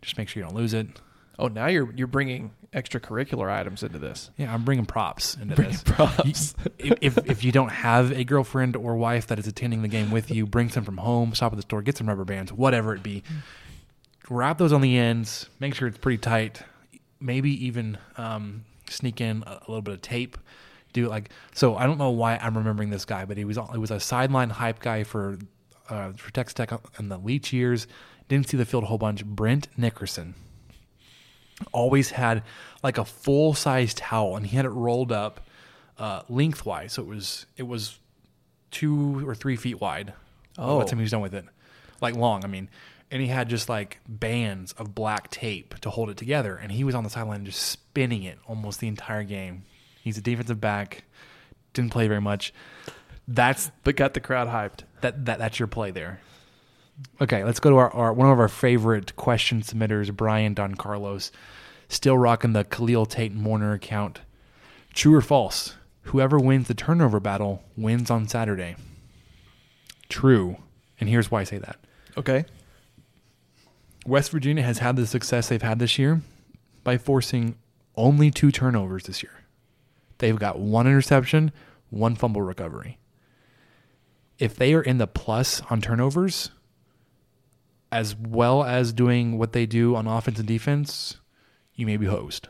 Just make sure you don't lose it.
Oh, now you're you're bringing extracurricular items into this.
Yeah, I'm bringing props into bringing this. Props. if if you don't have a girlfriend or wife that is attending the game with you, bring some from home. Stop at the store, get some rubber bands, whatever it be. Wrap those on the ends. Make sure it's pretty tight. Maybe even um, sneak in a, a little bit of tape do it like so I don't know why I'm remembering this guy, but he was he was a sideline hype guy for uh, for Texas Tech in the Leach years. Didn't see the field a whole bunch. Brent Nickerson always had like a full size towel and he had it rolled up uh, lengthwise. So it was it was two or three feet wide. Oh, by the oh. time he was done with it, like long. I mean, and he had just like bands of black tape to hold it together. And he was on the sideline just spinning it almost the entire game. He's a defensive back, didn't play very much.
That's but got the crowd hyped.
That that that's your play there. Okay, let's go to our, our one of our favorite question submitters, Brian Don Carlos, still rocking the Khalil Tate Mourner account. True or false? Whoever wins the turnover battle wins on Saturday. True, and here's why I say that.
Okay.
West Virginia has had the success they've had this year by forcing only two turnovers this year. They've got one interception, one fumble recovery. If they are in the plus on turnovers, as well as doing what they do on offense and defense, you may be host.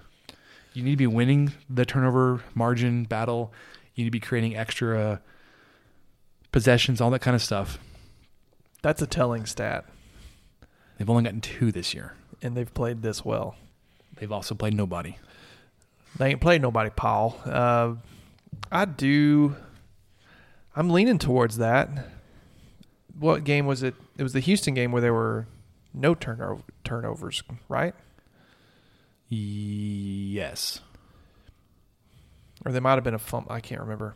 You need to be winning the turnover margin battle. You need to be creating extra possessions, all that kind of stuff.
That's a telling stat.
They've only gotten two this year.
And they've played this well.
They've also played nobody.
They ain't played nobody, Paul. Uh, I do. I'm leaning towards that what game was it? It was the Houston game where there were no turnovers, right?
Yes.
Or they might have been a fumble. I can't remember.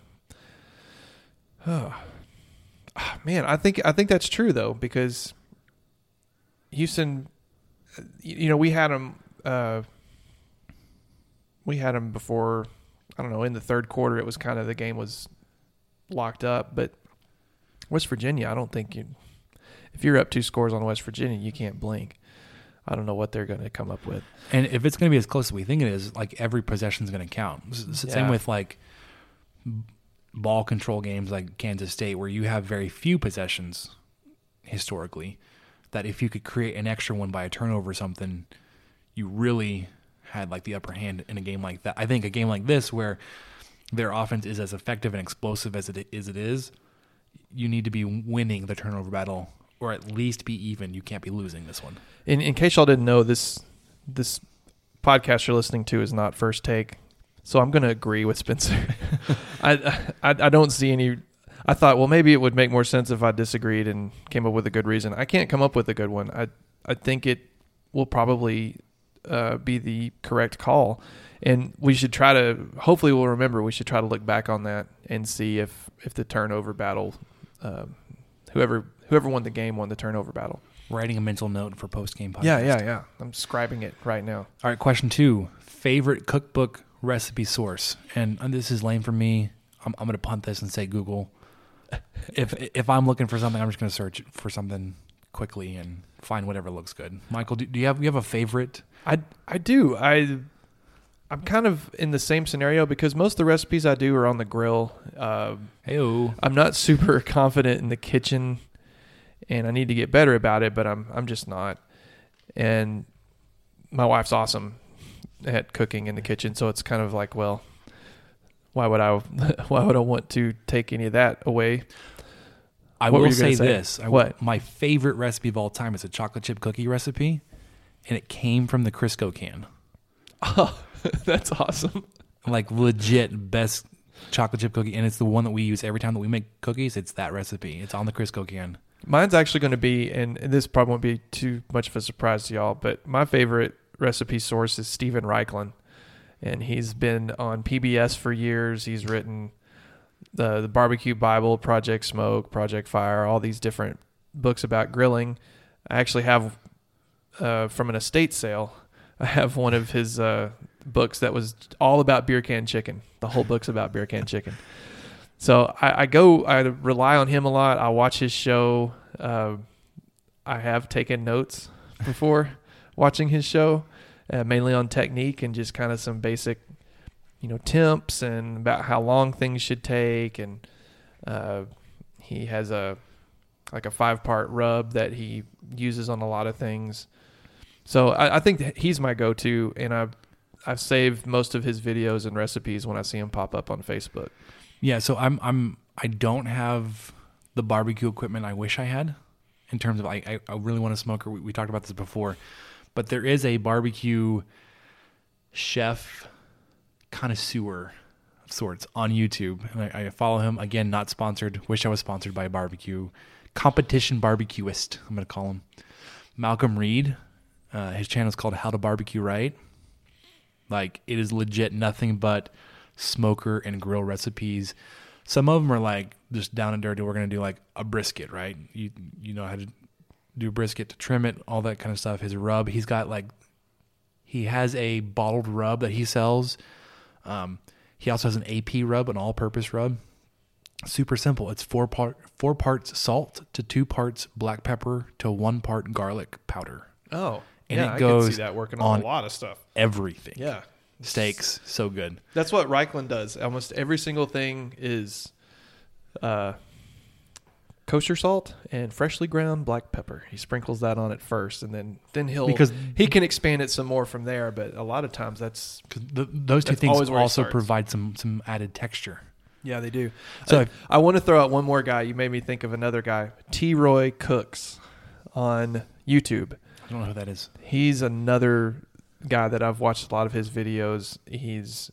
Oh. oh. man, I think I think that's true though because Houston, uh, you know, we had them. Uh, we had them before. I don't know. In the third quarter, it was kind of the game was locked up, but West Virginia, I don't think you. If you're up two scores on West Virginia, you can't blink. I don't know what they're going to come up with.
And if it's going to be as close as we think it is, like every possession is going to count. Yeah. Same with like ball control games like Kansas State, where you have very few possessions historically. That if you could create an extra one by a turnover or something, you really had like the upper hand in a game like that. I think a game like this where their offense is as effective and explosive as it is, it is you need to be winning the turnover battle or at least be even. You can't be losing this one.
In, in case y'all didn't know, this this podcast you're listening to is not first take, so I'm going to agree with Spencer. I, I I don't see any. I thought, well, maybe it would make more sense if I disagreed and came up with a good reason. I can't come up with a good one. I I think it will probably uh, be the correct call. And we should try to. Hopefully, we'll remember. We should try to look back on that and see if if the turnover battle um, whoever whoever won the game won the turnover battle.
Writing a mental note for post game
podcast. Yeah, yeah, yeah. I'm scribing it right now.
All right, question two: favorite cookbook recipe source. And uh, this is lame for me. I'm, I'm going to punt this and say Google. if if I'm looking for something, I'm just going to search for something quickly and find whatever looks good. Michael, do, do you have you have a favorite?
I I do. I I'm kind of in the same scenario because most of the recipes I do are on the grill. Um, hey I'm not super confident in the kitchen, and I need to get better about it, but I'm I'm just not. And my wife's awesome at cooking in the kitchen, so it's kind of like, well, why would I why would I want to take any of that away?
I What will say, say? this. I, What? My favorite recipe of all time is a chocolate chip cookie recipe, and it came from the Crisco can. Oh,
That's awesome.
Like legit best chocolate chip cookie, and it's the one that we use every time that we make cookies. It's that recipe. It's on the Crisco can.
Mine's actually going to be, and this probably won't be too much of a surprise to y'all, but my favorite recipe source is Steven Raichlen, and he's been on PBS for years. He's written the the Barbecue Bible, Project Smoke, Project Fire, all these different books about grilling. I actually have uh, from an estate sale. I have one of his uh, books that was all about beer can chicken. The whole book's about beer can chicken. So I, I go, I rely on him a lot. I watch his show. Uh, I have taken notes before watching his show, uh, mainly on technique and just kind of some basic, you know, temps and about how long things should take. And uh, he has a like a five part rub that he uses on a lot of things. So I, I think he's my go to, and I I've saved most of his videos and recipes when I see him pop up on Facebook.
Yeah, so I'm I'm I don't have the barbecue equipment I wish I had in terms of I I, I really want a smoker. We, we talked about this before, but there is a barbecue chef connoisseur of sorts on YouTube, and I, I follow him again. Not sponsored. Wish I was sponsored by a barbecue competition barbecuist. I'm gonna call him Malcolm Reed. Uh, his channel is called How to Barbecue Right. Like it is legit nothing but smoker and grill recipes. Some of them are like just down and dirty. We're gonna do like a brisket, right? You you know how to do brisket to trim it, all that kind of stuff. His rub, he's got like he has a bottled rub that he sells. Um, he also has an AP rub, an all-purpose rub. Super simple. It's four part four parts salt to two parts black pepper to one part garlic powder.
Oh, and yeah, it goes I can see that working on, on a lot of stuff.
Everything. Yeah. Steaks, so good.
That's what Raichlen does. Almost every single thing is uh, kosher salt and freshly ground black pepper. He sprinkles that on it first, and then then he'll because he can expand it some more from there. But a lot of times, that's
the, those two that's things also provide some some added texture.
Yeah, they do. So uh, I want to throw out one more guy. You made me think of another guy, T. Roy Cooks, on YouTube.
I don't know who that is.
He's another guy that I've watched a lot of his videos. He's,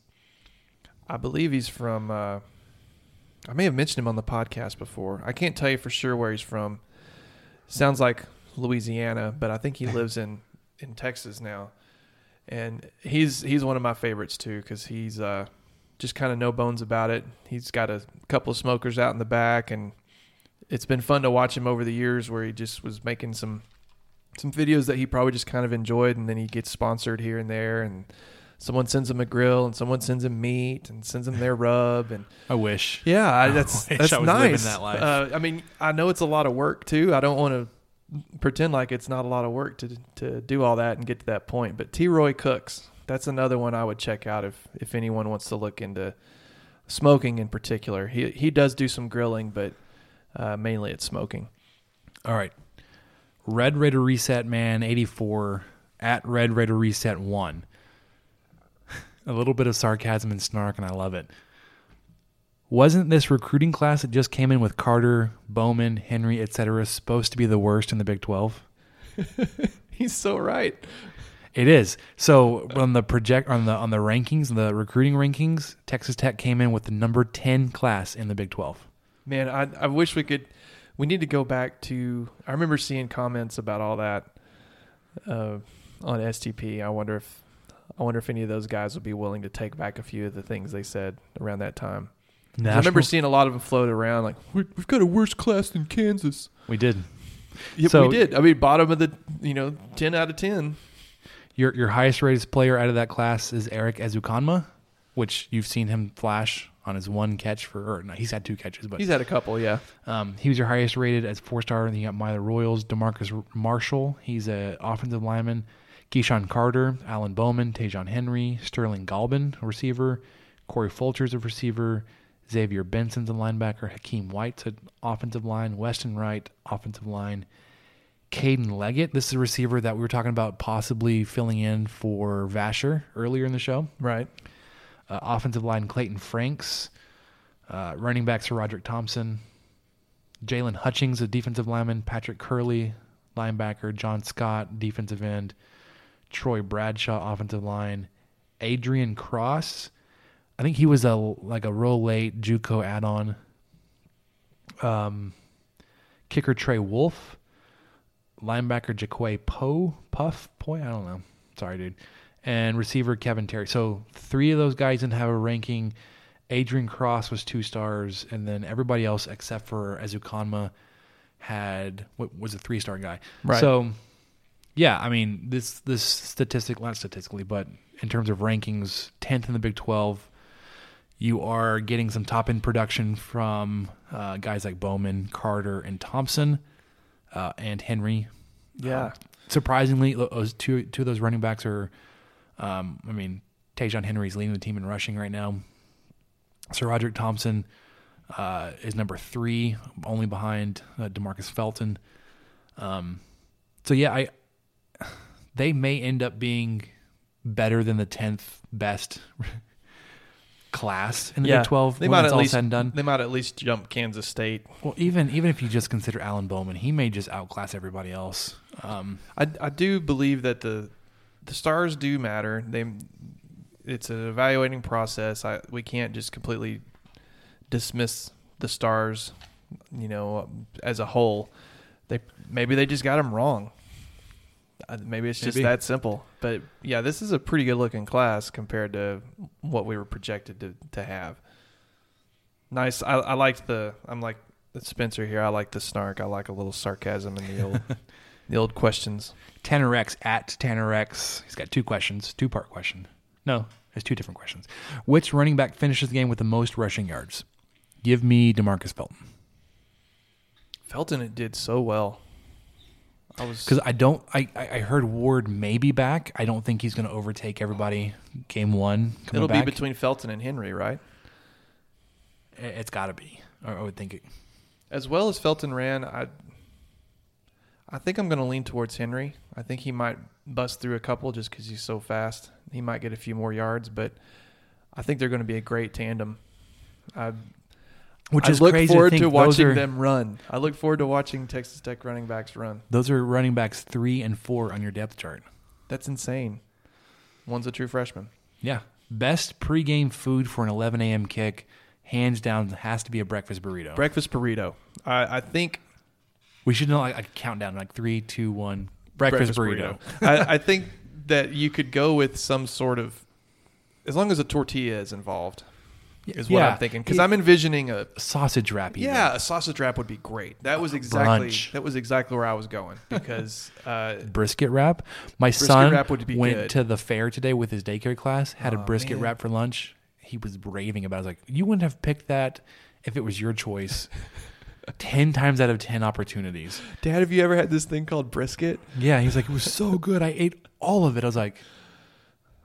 I believe he's from. Uh, I may have mentioned him on the podcast before. I can't tell you for sure where he's from. Sounds like Louisiana, but I think he lives in in Texas now. And he's he's one of my favorites too because he's uh, just kind of no bones about it. He's got a couple of smokers out in the back, and it's been fun to watch him over the years where he just was making some some videos that he probably just kind of enjoyed, and then he gets sponsored here and there, and someone sends him a grill, and someone sends him meat, and sends him their rub, and
I wish,
yeah, I, that's I that's I nice. That uh, I mean, I know it's a lot of work too. I don't want to pretend like it's not a lot of work to to do all that and get to that point. But T. Roy Cooks, that's another one I would check out if if anyone wants to look into smoking in particular. He he does do some grilling, but uh, mainly it's smoking.
All right, Red Raider Reset Man 84 at Red Raider Reset 1. A little bit of sarcasm and snark, and I love it. Wasn't this recruiting class that just came in with Carter, Bowman, Henry, etc., supposed to be the worst in the Big 12?
He's so right.
It is. So on the project on the on the rankings, the recruiting rankings, Texas Tech came in with the number 10 class in the Big 12.
Man, I, I wish we could we need to go back to. I remember seeing comments about all that uh, on STP. I wonder if I wonder if any of those guys would be willing to take back a few of the things they said around that time. I remember seeing a lot of them float around like we, have got a worse class than Kansas.
We did.
Yeah, so, we did. I mean, bottom of the you know ten out of ten.
Your your highest rated player out of that class is Erik Ezukanma, which you've seen him flash on his one catch for, or no, he's had two catches, but
He's had a couple, yeah.
um, he was your highest rated as four star. And then you got Milo Royals, Demarcus Marshall. He's a offensive lineman. KeSean Carter, Alan Bowman, Ta'Zhawn Henry, Sterling Galban, a receiver. Corey Fulcher's a receiver. Xavier Benson's a linebacker. Hakeem White's an offensive line. Weston Wright, offensive line. Caden Leggett, this is a receiver that we were talking about possibly filling in for Vasher earlier in the show.
Right
uh, offensive line Clayton Franks, uh, running backs for Roderick Thompson, Jaylon Hutchings, a defensive lineman, Patrick Curley, linebacker, John Scott, defensive end, Troy Bradshaw, offensive line, Adrian Cross. I think he was a like a real late JUCO add-on. Um, kicker Trey Wolff, linebacker Jaquay Poe, Puff Poy. I don't know. Sorry, dude and receiver Kevin Terry. So three of those guys didn't have a ranking. Adrian Cross was two stars, and then everybody else except for Ezukanma had what was a three star guy. Right. So yeah, I mean this this statistic not statistically, but in terms of rankings, tenth in the Big Twelve. You are getting some top end production from uh, guys like Bowman, Carter, and Thompson, uh, and Henry.
Yeah. Um,
surprisingly, those uh, two two of those running backs are um, I mean, Ta'Zhawn Henry's leading the team in rushing right now. SaRodorick Thompson uh, is number three, only behind uh, Demarcus Felton. Um, so yeah, I they may end up being better than the tenth best class in the yeah, Big Twelve.
They might at least They might at least jump Kansas State.
Well, even even if you just consider Alan Bowman, he may just outclass everybody else. Um,
I I do believe that the the stars do matter. They it's an evaluating process. I, we can't just completely dismiss the stars, you know, as a whole. They maybe they just got them wrong. Uh, maybe it's just maybe. that simple. But yeah, this is a pretty good looking class compared to what we were projected to, to have. Nice. I, I liked the. I'm like Spencer here. I like the snark. I like a little sarcasm in the old. The old questions.
Tanner at Tanner He's got two questions, two part question. No, it's two different questions. Which running back finishes the game with the most rushing yards? Give me Demarcus Felton.
Felton it did so well.
I was because I don't. I I heard Ward maybe back. I don't think he's going to overtake everybody. Game one.
It'll
back.
be between Felton and Henry, right?
It's got to be. I would think it.
As well as Felton ran, I I think I'm going to lean towards Henry. I think he might bust through a couple just because he's so fast. He might get a few more yards, but I think they're going to be a great tandem. I, Which I is look crazy forward to, to watching are, them run. I look forward to watching Texas Tech running backs run.
Those are running backs three and four on your depth chart.
That's insane. One's a true freshman.
Yeah. Best pregame food for an 11 a.m. kick, hands down, has to be a breakfast burrito.
Breakfast burrito. I, I think
we should know. like a countdown, like three, two, one. Breakfast, burrito. I,
I think that you could go with some sort of, as long as a tortilla is involved is what Yeah. I'm thinking because I'm envisioning a
Sausage wrap.
yeah a sausage wrap would be great. That was exactly Brunch. that was exactly where I was going because uh,
brisket wrap. My son wrap would be went good. to the fair today with his daycare class, had a oh, brisket man. wrap for lunch. He was raving about it. I was like, you wouldn't have picked that if it was your choice. 10 times out of 10 opportunities.
Dad, have you ever had this thing called brisket?
Yeah. He's like, it was so good. I ate all of it. I was like,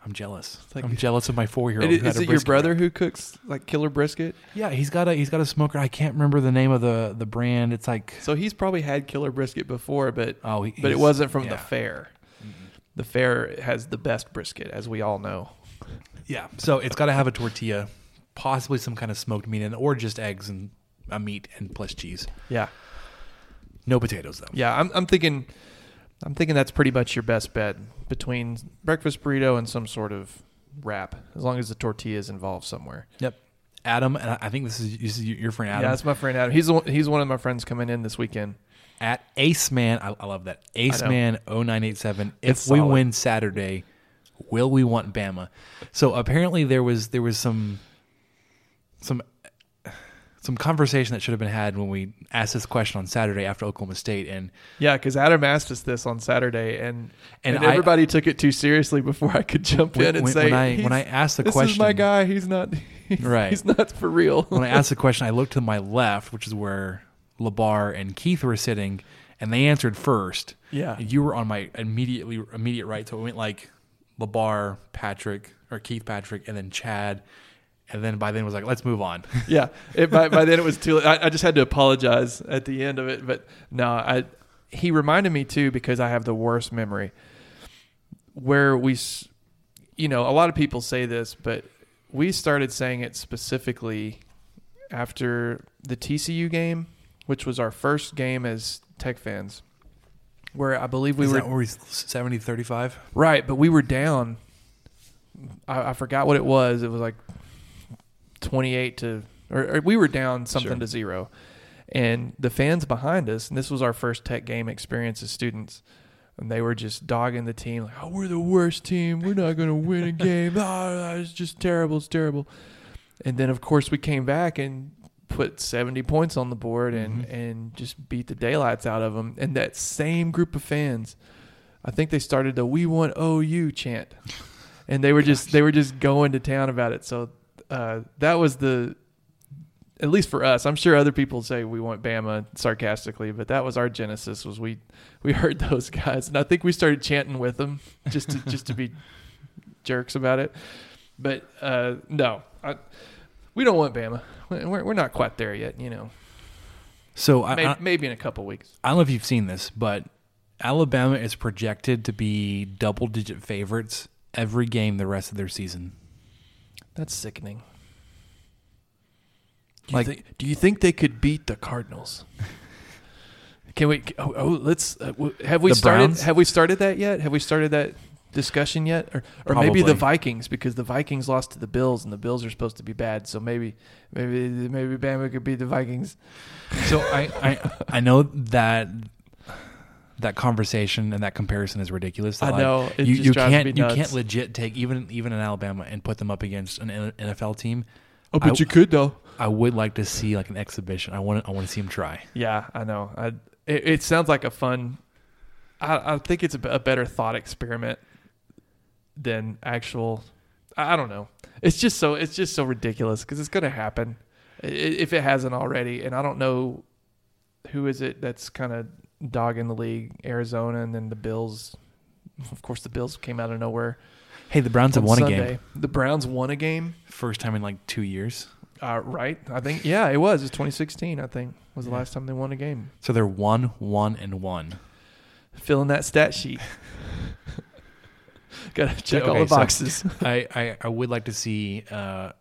I'm jealous. Like, I'm jealous of my four year old.
Is, is it your brother who cooks like killer brisket?
Yeah, he's got a he's got a smoker. I can't remember the name of the the brand. It's like
so he's probably had killer brisket before, but oh, he, but it wasn't from yeah. the fair. The fair has the best brisket, as we all know.
Yeah, so it's got to have a tortilla, possibly some kind of smoked meat, and or just eggs and a meat and plus cheese.
Yeah.
No potatoes though.
Yeah, I'm I'm thinking I'm thinking that's pretty much your best bet between breakfast burrito and some sort of wrap, as long as the tortilla is involved somewhere.
Yep. Adam, and I think this is, this is your friend Adam.
Yeah, that's my friend Adam. He's one, he's one of my friends coming in this weekend.
At Ace Man, I, I love that Ace Man 0987. If we win Saturday, will we want Bama? So apparently there was there was some some some conversation that should have been had when we asked this question on Saturday after Oklahoma State and
yeah, because Adam asked us this on Saturday and and, and I, everybody took it too seriously before I could jump when, in and
when,
say
when I, when I asked the
this
question, this is
my guy. He's not he's, right. He's not for real.
when I asked the question, I looked to my left, which is where Labar and Keith were sitting, and they answered first. Yeah, you were on my immediately immediate right, so it went like Labar, Patrick, or Keith Patrick, and then Chad and then by then was like, let's move on.
yeah, it, by, by then it was too. Late. I, I just had to apologize at the end of it, but no, I. He reminded me too because I have the worst memory. Where we, you know, a lot of people say this, but we started saying it specifically after the TCU game, which was our first game as Tech fans, where I believe we Is
were 70
35. Right, but we were down. I, I forgot what it was. It was like 28 to, or, or we were down something sure. to zero. And the fans behind us, and this was our first tech game experience as students, and they were just dogging the team, like, oh, we're the worst team. We're not going to win a game. oh, it's just terrible. It's terrible. And then, of course, we came back and put 70 points on the board and, mm-hmm. and just beat the daylights out of them. And that same group of fans, I think they started the "We Want OU" chant, and they were Gosh. just they were just going to town about it. So uh, that was the at least for us. I'm sure other people say we want Bama sarcastically, but that was our genesis. Was we we heard those guys, and I think we started chanting with them just to just to be jerks about it. But uh, no, I, we don't want Bama. We're we're not quite there yet, you know. So I, I, maybe in a couple weeks.
I don't know if you've seen this, but Alabama is projected to be double digit favorites every game the rest of their season.
That's sickening.
Do like, you think, do you think they could beat the Cardinals?
Can we? Oh, oh let's. Uh, have we started? Browns? Have we started that yet? Have we started that discussion yet? Or, or maybe the Vikings because the Vikings lost to the Bills and the Bills are supposed to be bad. So maybe, maybe, maybe Bama could beat the Vikings.
So I, I, I know that that conversation and that comparison is ridiculous.
That, I know
like, you, you can't you can't legit take even even in Alabama and put them up against an NFL team.
Oh, but I, you could though.
I would like to see like an exhibition. I want to, I want to see him try.
Yeah, I know. I, it, it sounds like a fun. I, I think it's a, a better thought experiment than actual. I don't know. It's just so it's just so ridiculous because it's going to happen if it hasn't already. And I don't know who is it that's kind of dog in the league, Arizona, and then the Bills. Of course, the Bills came out of nowhere.
Hey, the Browns have won Sunday. a game.
The Browns won a game.
First time in like two years.
Uh, right, I think. Yeah, it was. It's 2016. I think was the last time they won a game.
So they're one, one, and one.
Filling that stat sheet. Got to check okay, all the boxes. So
I, I, I would like to see. Uh,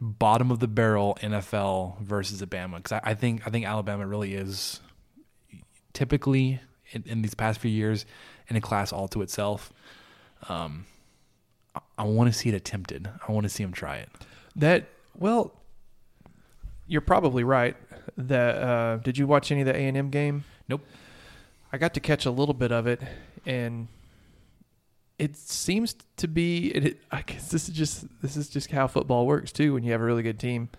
bottom of the barrel NFL versus Alabama because I, I, think I think Alabama really is typically in, in these past few years in a class all to itself. Um, I, I want to see it attempted. I want to see him try it.
That well, you're probably right. That uh, did you watch any of the A and M game?
Nope. I
got to catch a little bit of it, and it seems to be. It, it, I guess this is just this is just how football works too. When you have a really good team,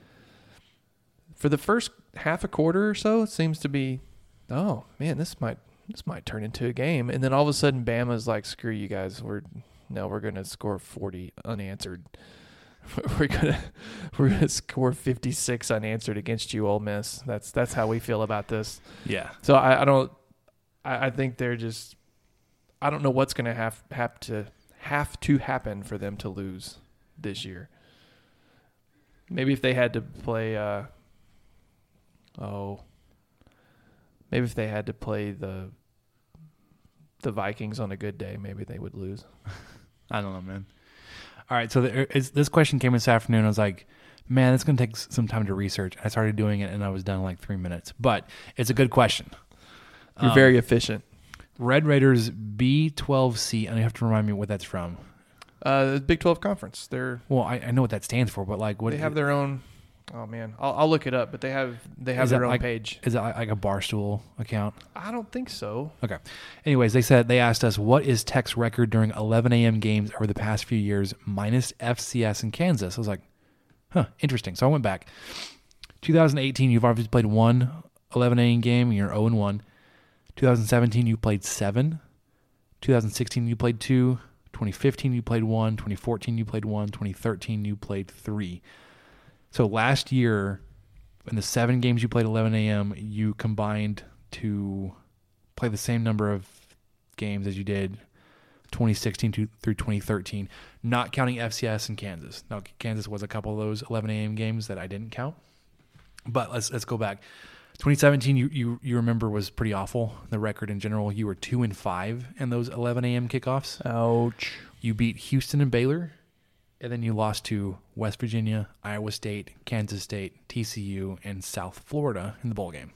for the first half a quarter or so, it seems to be oh man, this might this might turn into a game. And then all of a sudden, Bama's like, screw you guys, we're no, we're gonna score forty unanswered. We're gonna we're gonna score fifty six unanswered against you, Ole Miss. That's that's how we feel about this.
Yeah.
So I, I don't. I, I think they're just. I don't know what's gonna have have to have to happen for them to lose this year. Maybe if they had to play. Uh, oh, Maybe if they had to play the the Vikings on a good day, maybe they would lose.
I don't know, man. All right, so there er, is, this question came this afternoon. I was like, man, it's going to take some time to research. I started doing it and I was done in like three minutes, but it's a good question.
You're um, very efficient.
Red Raiders B12C, and you have to remind me what that's from.
Uh, the Big 12 Conference. They're
well, I, I know what that stands for, but like, what
they have their own Oh man, I'll, I'll, look it up. But they have they have is their own
like,
page.
Is
it
like a barstool account?
I don't think so.
Okay. Anyways, they said they asked us what is Tech's record during 11 a.m. games over the past few years, minus FCS in Kansas. I was like, huh, interesting. So I went back. 2018, you've obviously played one 11 a.m. game. And you're 0 and 1. 2017, you played seven. 2016, you played two. 2015, you played one. 2014, you played one. 2013, you played three. So last year, in the seven games you played 11 a.m., you combined to play the same number of games as you did 2016 to, through 2013, not counting FCS and Kansas. Now Kansas was a couple of those 11 a.m. games that I didn't count. But let's let's go back. 2017, you, you you remember was pretty awful. The record in general, you were two and five in those 11 a.m. kickoffs.
Ouch!
You beat Houston and Baylor and then you lost to West Virginia, Iowa State, Kansas State, TCU, and South Florida in the bowl game.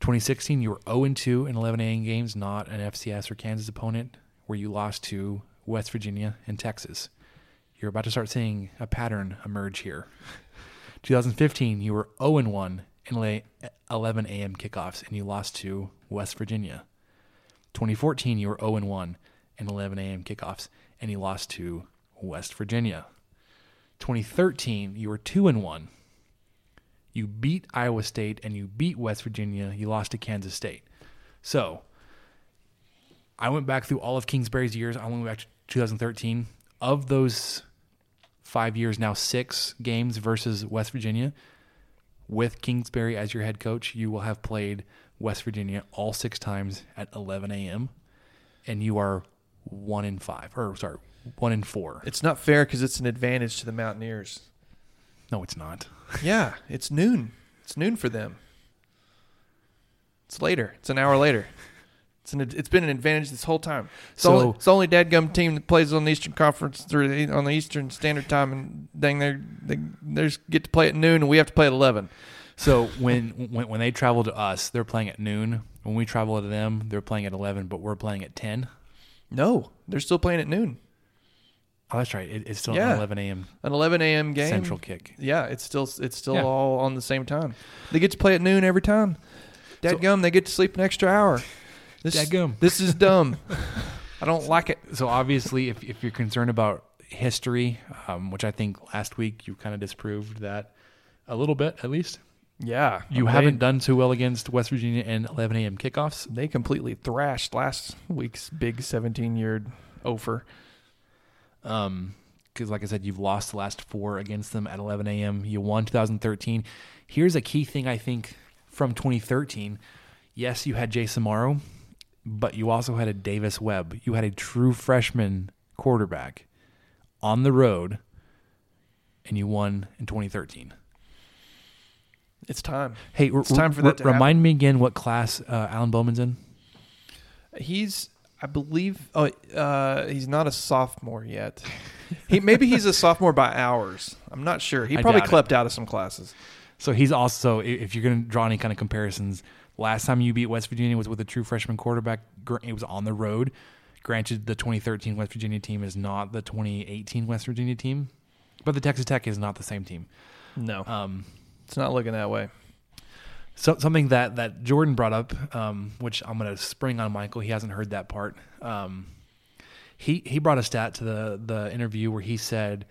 2016, you were 0 2 in 11 A games, not an FCS or Kansas opponent, where you lost to West Virginia and Texas. You're about to start seeing a pattern emerge here. 2015, you were 0 1 in 11 a.m. kickoffs, and you lost to West Virginia. 2014, you were 0 1 in 11 a.m. kickoffs, and you lost to West Virginia. 2013, you were 2 and 1. You beat Iowa State and you beat West Virginia. You lost to Kansas State. So, I went back through all of Kingsbury's years. I went back to 2013. Of those five years, now six games versus West Virginia, with Kingsbury as your head coach, you will have played West Virginia all six times at 11 a.m. and you are one in five, or sorry, one in four.
It's not fair because it's an advantage to the Mountaineers.
No, it's not.
yeah, it's noon. It's noon for them. It's later. It's an hour later. It's an, it's been an advantage this whole time. It's so only, it's the only dadgum team that plays on the Eastern Conference through the, on the Eastern Standard Time, and dang, they they there's get to play at noon, and we have to play at eleven.
So when when when they travel to us, they're playing at noon. When we travel to them, they're playing at eleven, but we're playing at ten.
No, they're still playing at noon.
Oh, that's right. It, it's still yeah. an 11 a.m.
An 11 a.m. game.
Central kick.
Yeah, it's still it's still yeah. all on the same time. They get to play at noon every time. Dad so, gum, they get to sleep an extra hour.
Dead gum.
This is dumb. I don't like it.
So obviously, if if you're concerned about history, um, which I think last week you kind of disproved that a little bit, at least.
Yeah,
you haven't done too well against West Virginia in 11 a.m. kickoffs.
They completely thrashed last week's big 17-yard offer.
Um, because like I said, you've lost the last four against them at 11 a.m. You won 2013. Here's a key thing I think from 2013. Yes, you had Jace Amaro, but you also had a Davis Webb. You had a true freshman quarterback on the road, and you won in 2013.
It's time. Hey, it's r- time for
r- that. remind happen. me again what class
uh,
Alan Bowman's in.
He's I believe oh, uh, he's not a sophomore yet. he maybe he's a sophomore by hours. I'm not sure. He probably clept it. out of some classes.
So he's also if you're going to draw any kind of comparisons, last time you beat West Virginia was with a true freshman quarterback. It was on the road. Granted, the 2013 West Virginia team is not the 2018 West Virginia team, but the Texas Tech is not the same team.
No, um, it's not looking that way.
So, something that that Jordan brought up, um, which I'm going to spring on Michael. He hasn't heard that part. Um, he he brought a stat to the the interview where he said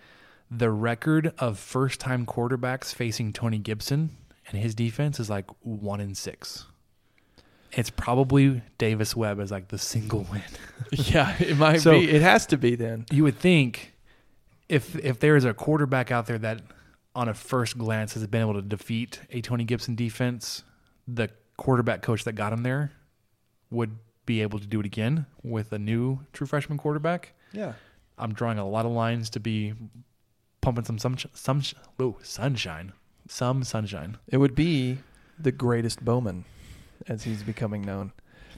the record of first time quarterbacks facing Tony Gibson and his defense is like one in six. It's probably Davis Webb as like the single win.
yeah, it might so be. It has to be then.
You would think if if there is a quarterback out there that on a first glance has been able to defeat a Tony Gibson defense, the quarterback coach that got him there would be able to do it again with a new true freshman quarterback.
Yeah.
I'm drawing a lot of lines to be pumping some some oh, sunshine, some sunshine.
It would be the greatest Bowman, as he's becoming known.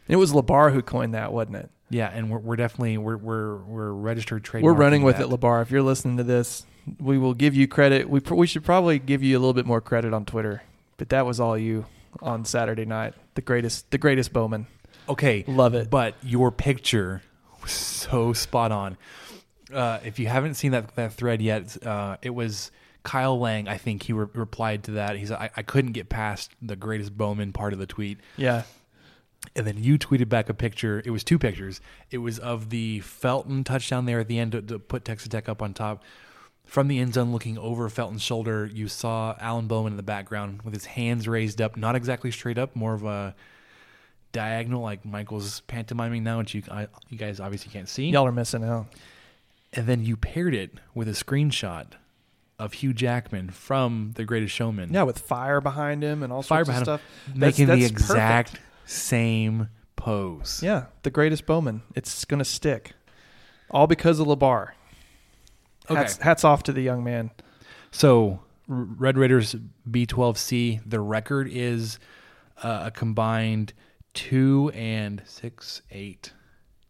It was Labar who coined that, wasn't it?
Yeah, and we're, we're definitely we're we're we're registered trade.
We're running with that. it, Labar. If you're listening to this, we will give you credit. We pr- we should probably give you a little bit more credit on Twitter, but that was all you on Saturday night. The greatest, the greatest Bowman.
Okay,
love it.
But your picture was so spot on. Uh, if you haven't seen that that thread yet, uh, it was Kyle Lang. I think he re- replied to that. He said, I, "I couldn't get past the greatest Bowman part of the tweet."
Yeah.
And then you tweeted back a picture. It was two pictures. It was of the Felton touchdown there at the end to, to put Texas Tech up on top from the end zone, looking over Felton's shoulder, you saw Alan Bowman in the background with his hands raised up, not exactly straight up, more of a diagonal, like Michael's pantomiming now, which you, I, you guys obviously can't see.
Y'all are missing out.
And then you paired it with a screenshot of Hugh Jackman from The Greatest Showman.
Yeah, with fire behind him and all fire sorts of stuff.
that's, making that's the exact perfect. same pose.
Yeah, The Greatest Bowman. It's going to stick. All because of LeBar. Okay. Hats, hats off to the young man.
So Red Raiders B12C, the record is uh, a combined two and six, eight,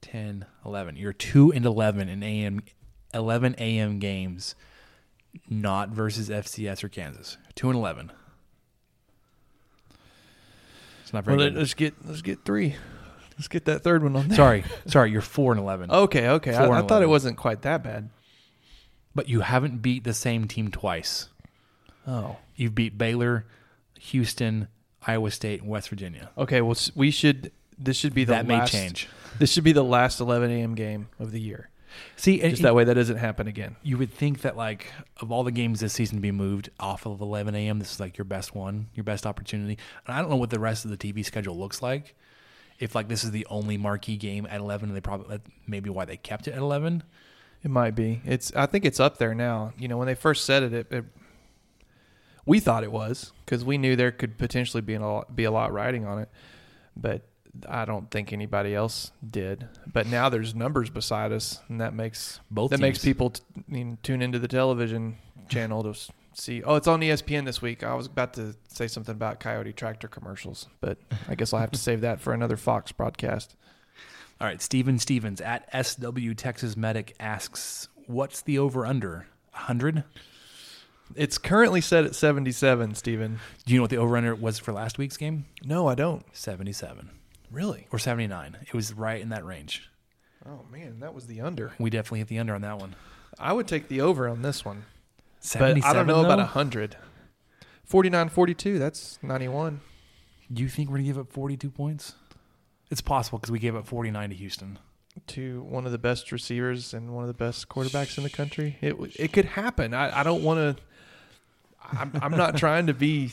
10, 11. You're two and 11 in AM, 11 AM games, not versus FCS or Kansas. Two and 11.
It's not very well, good. Let's get, let's get three. Let's get that third one on
there. Sorry. Sorry. You're four and 11.
okay. Okay. Four I, I thought it wasn't quite that bad
but you haven't beat the same team twice.
Oh.
You've beat Baylor, Houston, Iowa State, and West Virginia.
Okay, well, we should. This should be the that last, may change. This should be the last 11 a.m. game of the year.
See,
just and, that way that doesn't happen again.
You would think that like of all the games this season to be moved off of 11 a.m., this is like your best one, your best opportunity. And I don't know what the rest of the TV schedule looks like. If like this is the only marquee game at 11, and they probably maybe why they kept it at 11.
It might be. It's. I think it's up there now. You know, when they first said it, it, it we thought it was because we knew there could potentially be a lot, be a lot riding on it, but I don't think anybody else did. But now there's numbers beside us, and that makes both that teams. makes people tune into the television channel to see. Oh, it's on ESPN this week. I was about to say something about Kubota tractor commercials, but I guess I'll have to save that for another Fox broadcast.
All right, Steven Stevens at SW Texas Medic asks, "What's the over under? 100?"
It's currently set at 77, Steven.
Do you know what the over under was for last week's game?
No, I don't.
77.
Really?
Or 79. It was right in that range.
Oh man, that was the under.
We definitely hit the under on that one.
I would take the over on this one. But I don't know though? about 100. 49 42, that's 91.
You think we're going to give up 42 points? It's possible because we gave up 49 to Houston.
To one of the best receivers and one of the best quarterbacks in the country, it it could happen. I, I don't want to. I'm, I'm not trying to be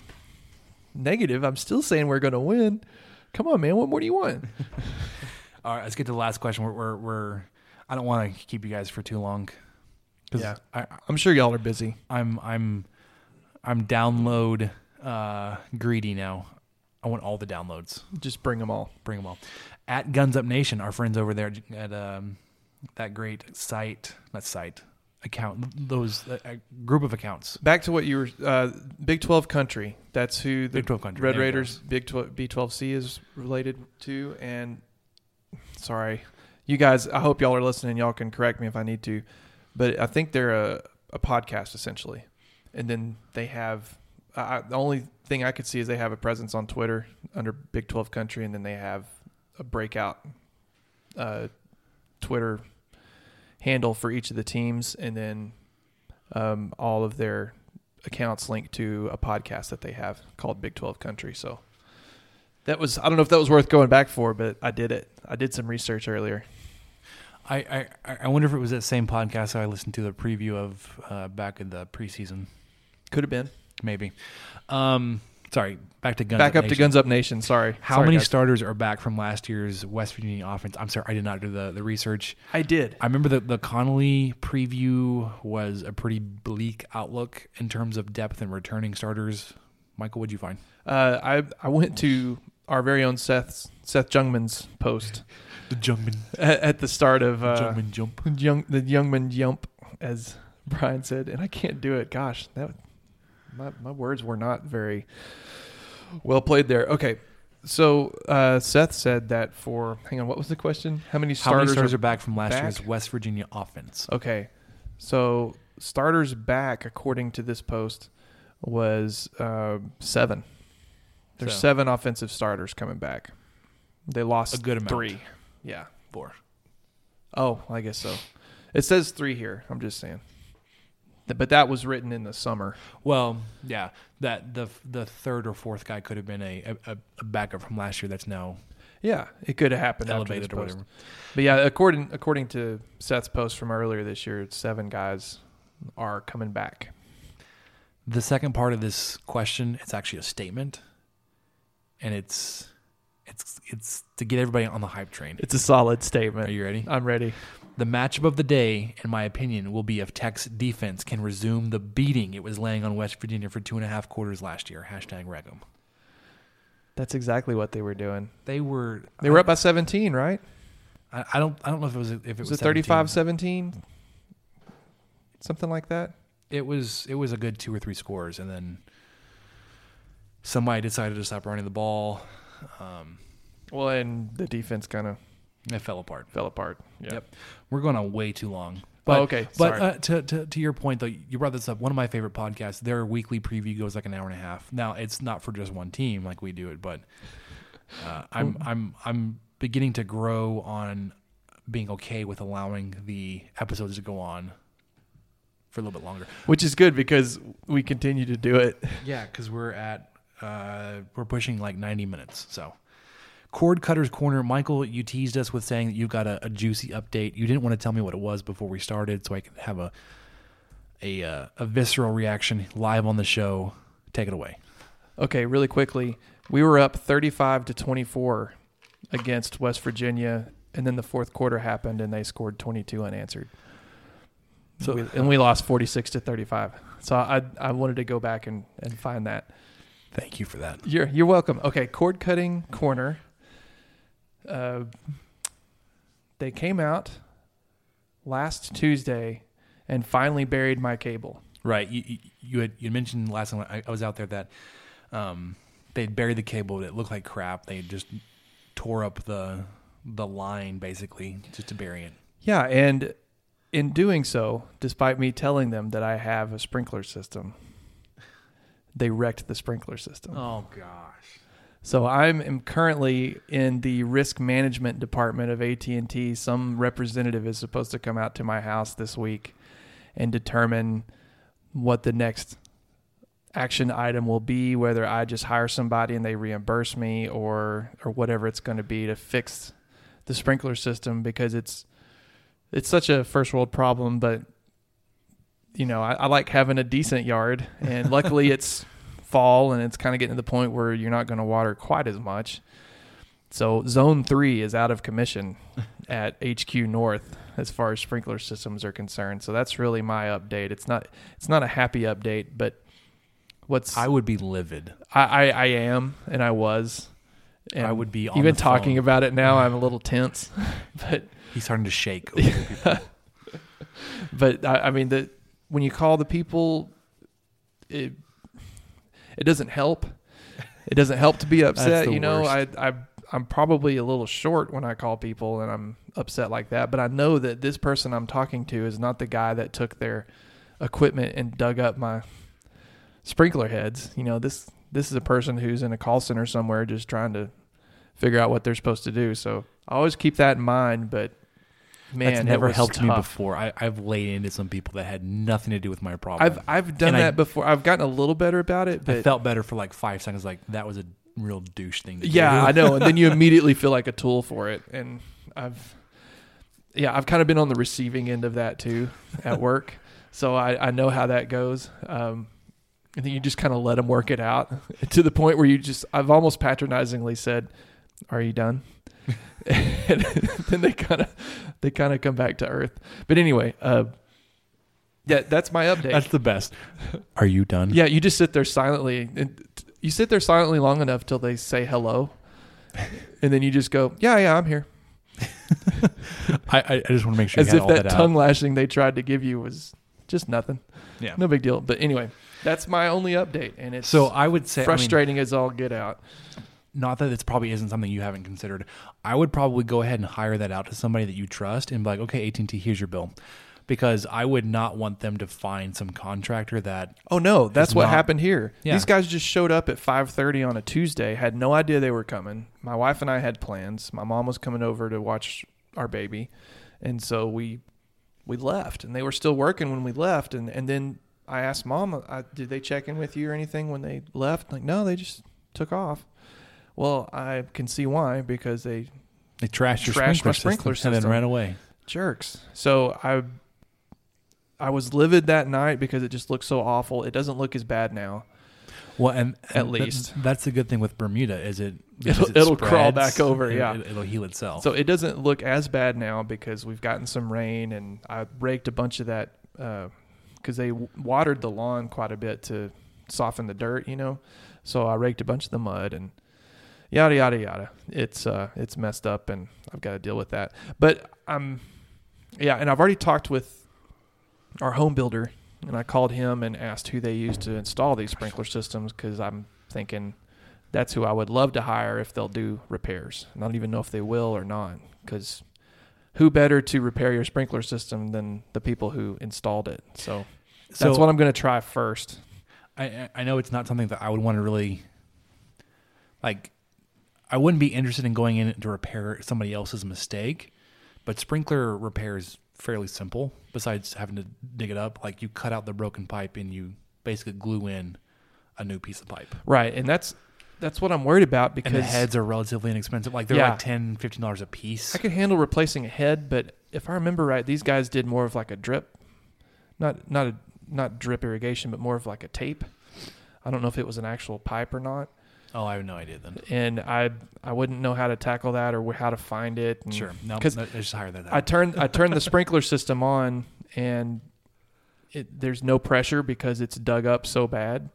negative. I'm still saying we're going to win. Come on, man. What more do you want?
All right, let's get to the last question. We're we're, we're I don't want to keep you guys for too long.
yeah, I, am sure y'all are busy.
I'm I'm I'm download uh, greedy now. I want all the downloads.
Just bring them all.
Bring them all. At Guns Up Nation, our friends over there at um, that great site, not site account, those uh, group of accounts.
Back to what you were, uh, Big Twelve country. That's who the Big Twelve country. Red there Raiders Big Twelve B twelve C is related to. And sorry, you guys. I hope y'all are listening. Y'all can correct me if I need to, but I think they're a, a podcast essentially, and then they have. I, the only thing I could see is they have a presence on Twitter under Big 12 Country, and then they have a breakout uh, Twitter handle for each of the teams, and then um, all of their accounts linked to a podcast that they have called Big 12 Country. So that was, I don't know if that was worth going back for, but I did it. I did some research earlier.
I, I, I wonder if it was that same podcast that I listened to the preview of uh, back in the preseason.
Could have been.
Maybe. Um, sorry, back to
guns. Back up, up to Guns Up Nation. Sorry.
How
sorry,
many guys. starters are back from last year's West Virginia offense? I'm sorry, I did not do the, the research.
I did.
I remember that the Connelly preview was a pretty bleak outlook in terms of depth and returning starters. Michael, what'd you find?
Uh, I I went to our very own Seth Seth Jungman's post.
the Jungman
at, at, the start of uh,
Jungman jump.
Young, the Jungman jump, as Brian said, and I can't do it. Gosh, that my, my words were not very well played there. Okay. So uh, Seth said that for hang on, what was the question? How many starters, How many starters
are, are back from last back? year's West Virginia offense?
Okay, so starters back according to this post was uh, seven. There's so. seven offensive starters coming back. They lost a good amount. Three,
yeah, four.
Oh, I guess so. It says three here. I'm just saying but that was written in the summer.
Well, yeah, that the the third or fourth guy could have been a a, a backup from last year. That's now.
Yeah, it could have happened. Elevated post. whatever. But yeah, according according to Seth's post from earlier this year, seven guys are coming back.
The second part of this question, it's actually a statement, and it's it's it's to get everybody on the hype train.
It's a solid statement.
Are you ready?
I'm ready.
The matchup of the day, in my opinion, will be if Tech's defense can resume the beating it was laying on West Virginia for two and a half quarters last year. Hashtag Regum.
That's exactly what they were doing.
They were
they were I, up by 17, right?
I, I, don't I don't know if it was if it was, was it
35-17, something like that.
It was it was a good two or three scores, and then somebody decided to stop running the ball. Um,
well, and the defense kind of
it fell apart.
Fell apart. Yeah. Yep.
We're going on way too long. Oh, but,
oh, okay.
But uh, to, to, to your point, though, you brought this up. One of my favorite podcasts, their weekly preview goes like an hour and a half. Now, it's not for just one team like we do it, but uh, I'm I'm I'm beginning to grow on being okay with allowing the episodes to go on for a little bit longer,
which is good because we continue to do it.
Yeah, because we're at uh, we're pushing like 90 minutes, so Cord Cutters Corner, Michael, you teased us with saying that you got a, a, juicy update. You didn't want to tell me what it was before we started, so I can have a a, uh, a visceral reaction live on the show. Take it away.
Okay, really quickly, we were up 35 to 24 against West Virginia, and then the fourth quarter happened, and they scored 22 unanswered. So we, and we lost 46 to 35. So I I wanted to go back and, and find that.
Thank you for that.
You're you're welcome. Okay, cord cutting corner uh, they came out last Tuesday and finally buried my cable.
Right. You, you had you mentioned last time I, was out there that um, they buried the cable. It looked like crap. They just tore up the the line basically just to bury it.
Yeah, and in doing so, despite me telling them that I have a sprinkler system, they wrecked the sprinkler system.
Oh gosh.
So I'm currently in the risk management department of AT&T. Some representative is supposed to come out to my house this week and determine what the next action item will be, whether I just hire somebody and they reimburse me or or whatever it's going to be to fix the sprinkler system because it's it's such a first world problem, but you know, I, I like having a decent yard and luckily it's fall and it's kind of getting to the point where you're not going to water quite as much. So zone three is out of commission at HQ North as far as sprinkler systems are concerned. So that's really my update. It's not it's not a happy update, but what's
I would be livid.
I I, I am and I was.
And I would be even
talking phone. about it now. I'm a little tense, but
he's starting to shake.
but I, I mean the when you call the people, it, it doesn't help. It doesn't help to be upset. you know, worst. I, I I'm probably a little short when I call people and I'm upset like that, but I know that this person I'm talking to is not the guy that took their equipment and dug up my sprinkler heads. You know, this this is a person who's in a call center somewhere just trying to figure out what they're supposed to do. So I always keep that in mind, but
Man, that's never helped tough. me before. I, have laid into some people that had nothing to do with my problem.
I've I've done and that I, before. I've gotten a little better about it. But I
felt better for like five seconds. Like that was a real douche thing.
to Yeah, do. I know. And then you immediately feel like a tool for it. And I've, yeah, I've kind of been on the receiving end of that too at work. so I I know how that goes. Um, and then you just kind of let them work it out to the point where you just I've almost patronizingly said are you done? and then they kind of they kind of come back to earth. But anyway, uh, yeah, that's my update.
That's the best. Are you done?
Yeah, you just sit there silently. And you sit there silently long enough till they say hello, and then you just go, "Yeah, yeah, I'm here."
I, I just want to make sure
as if that, that tongue lashing they tried to give you was just nothing.
Yeah,
no big deal. But anyway, that's my only update, and it's
so I would say
frustrating I mean, as all get out
not that this probably isn't something you haven't considered. I would probably go ahead and hire that out to somebody that you trust and be like, okay, AT and T, here's your bill, because I would not want them to find some contractor that.
Oh no, that's what not, happened here. Yeah. These guys just showed up at five thirty on a Tuesday, had no idea they were coming. My wife and I had plans. My mom was coming over to watch our baby, and so we we left, and they were still working when we left, and and then. I asked mom, I, uh, did they check in with you or anything when they left? Like, no, they just took off. Well, I can see why because they
they trashed, your trashed sprinkler, sprinkler system, system, and then ran away.
Jerks. So I I was livid that night because it just looked so awful. It doesn't look as bad now.
Well, and,
at least
that's the good thing with Bermuda is it
it'll, it will crawl back over. Yeah,
it, will heal itself.
So it doesn't look as bad now because we've gotten some rain and I raked a bunch of that because uh, they w- watered the lawn quite a bit to soften the dirt, you know. So I raked a bunch of the mud and yada yada yada. It's uh, it's messed up, and I've got to deal with that. But I'm, um, yeah, and I've already talked with our home builder, and I called him and asked who they use to install these sprinkler systems because I'm thinking that's who I would love to hire if they'll do repairs. I don't even know if they will or not because who better to repair your sprinkler system than the people who installed it? So that's so, what I'm going to try first.
I I know it's not something that I would want to really like I wouldn't be interested in going in to repair somebody else's mistake, but sprinkler repair is fairly simple. Besides having to dig it up, like you cut out the broken pipe and you basically glue in a new piece of pipe.
Right, and that's that's what I'm worried about because and the
heads are relatively inexpensive. Like they're yeah. like 10 dollars a piece.
I could handle replacing a head, but if I remember right, these guys did more of like a drip, not not a not drip irrigation, but more of like a tape. I don't know if it was an actual pipe or not.
Oh, I have no idea then. And
I I wouldn't know how to tackle that or how to find it. And,
sure, no, because it's just
higher than that. I turned I turned the sprinkler system on, and it, there's no pressure because it's dug up so bad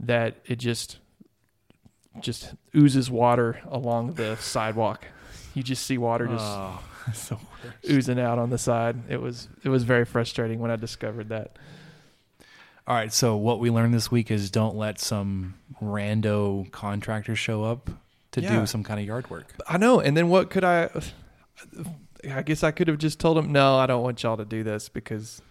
that it just just oozes water along the sidewalk. You just see water just oh, so oozing out on the side. It was it was very frustrating when I discovered that.
All right. So what we learned this week is don't let some rando contractor show up to Yeah. do some kind of yard work.
I know. And then what could I? I guess I could have just told him, no, I don't want y'all to do this because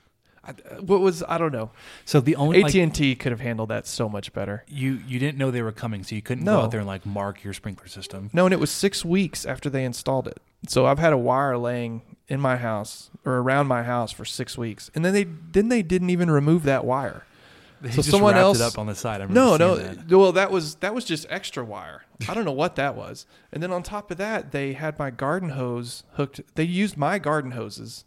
what was I don't know.
So the only
AT and T could have handled that so much better.
you you didn't know they were coming, so you couldn't No. go out there and like mark your sprinkler system.
No, and it was six weeks after they installed it. So I've had a wire laying in my house or around my house for six weeks, and then they then they didn't even remove that wire.
They so someone else up on the side.
no, no. That. Well, that was that was just extra wire. I don't know what that was. And then on top of that, they had my garden hose hooked. They used my garden hoses.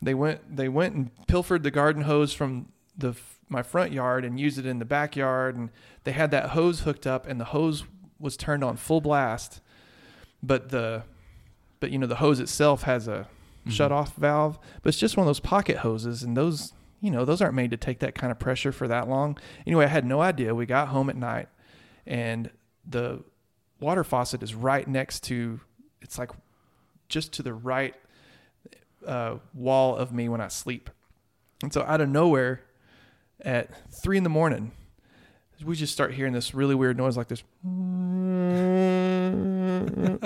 They went they went and pilfered the garden hose from the my front yard and used it in the backyard. And they had that hose hooked up, and the hose was turned on full blast. But the but you know the hose itself has a mm-hmm. shut off valve, but it's just one of those pocket hoses, and those you know those aren't made to take that kind of pressure for that long. Anyway, I had no idea. We got home at night, and the water faucet is right next to. It's like just to the right uh, wall of me when I sleep, and so out of nowhere, at three in the morning, we just start hearing this really weird noise like this and,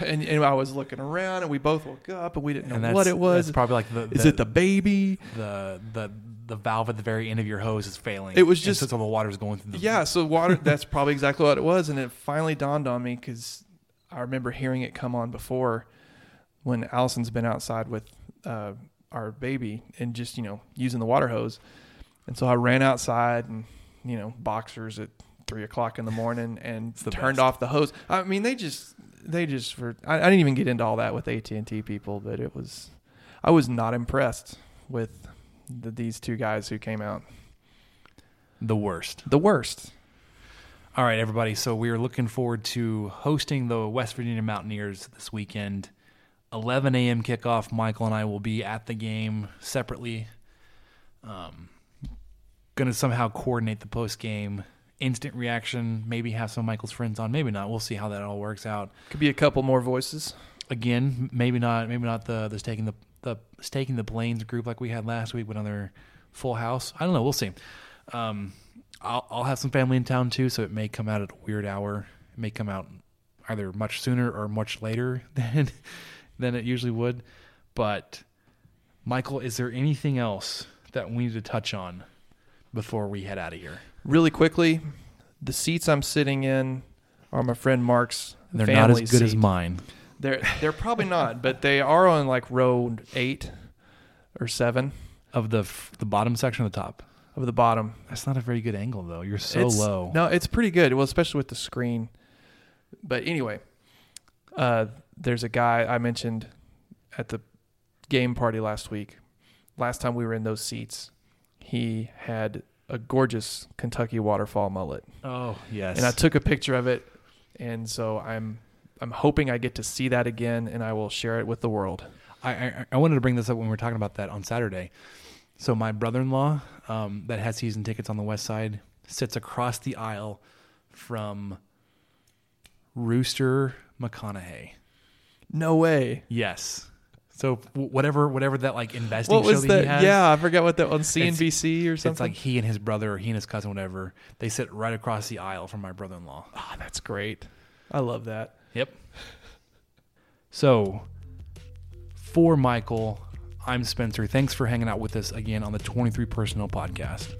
and I was looking around, and we both woke up, and we didn't know what it was. It's
probably like the,
the is
it
the baby?
The the the valve at the very end of your hose is failing.
It was just
so all the water's going through. The
yeah, so water. that's probably exactly what it was, and it finally dawned on me because I remember hearing it come on before when Allison's been outside with uh, our baby and just you know using the water hose, and so I ran outside and you know boxers at three o'clock in the morning and the turned best. off the hose. I mean, they just they just were. I, I didn't even get into all that with AT and T people, but it was I was not impressed with the, these two guys who came out.
The worst.
The worst.
All right, everybody. So we are looking forward to hosting the West Virginia Mountaineers this weekend. 11 a.m. kickoff. Michael and I will be at the game separately. Um, gonna somehow coordinate the post game instant reaction. Maybe have some Michael's friends on. Maybe not. We'll see how that all works out.
Could be a couple more voices.
Again, maybe not. Maybe not the the staking the the staking the planes group like we had last week with another full house. I don't know. We'll see. Um, I'll I'll have some family in town too, so it may come out at a weird hour. It may come out either much sooner or much later than than it usually would. But Michael, is there anything else that we need to touch on before we head out of here?
Really quickly, the seats I'm sitting in are my friend Mark's.
They're not as good seat. as mine.
They're they're probably not, but they are on like row eight or seven
of the f- the bottom section of the top
of the bottom.
That's not a very good angle though. You're so
it's,
low.
No, it's pretty good. Well, especially with the screen. But anyway, uh, there's a guy I mentioned at the game party last week. Last time we were in those seats, he had a gorgeous Kentucky waterfall mullet.
Oh yes.
And I took a picture of it, and so I'm I'm hoping I get to see that again, and I will share it with the world.
I I, I wanted to bring this up when we were talking about that on Saturday. So my brother-in-law, um, that has season tickets on the west side, sits across the aisle from Rooster McConaughey.
No way. Yes. So whatever, whatever that like investing what was show that, he has, Yeah, I forgot what that on CNBC or something. It's like he and his brother, or he and his cousin, whatever. They sit right across the aisle from my brother-in-law. Oh, that's great. I love that. Yep. So, for Michael, I'm Spencer. Thanks for hanging out with us again on the 23 Personal Podcast.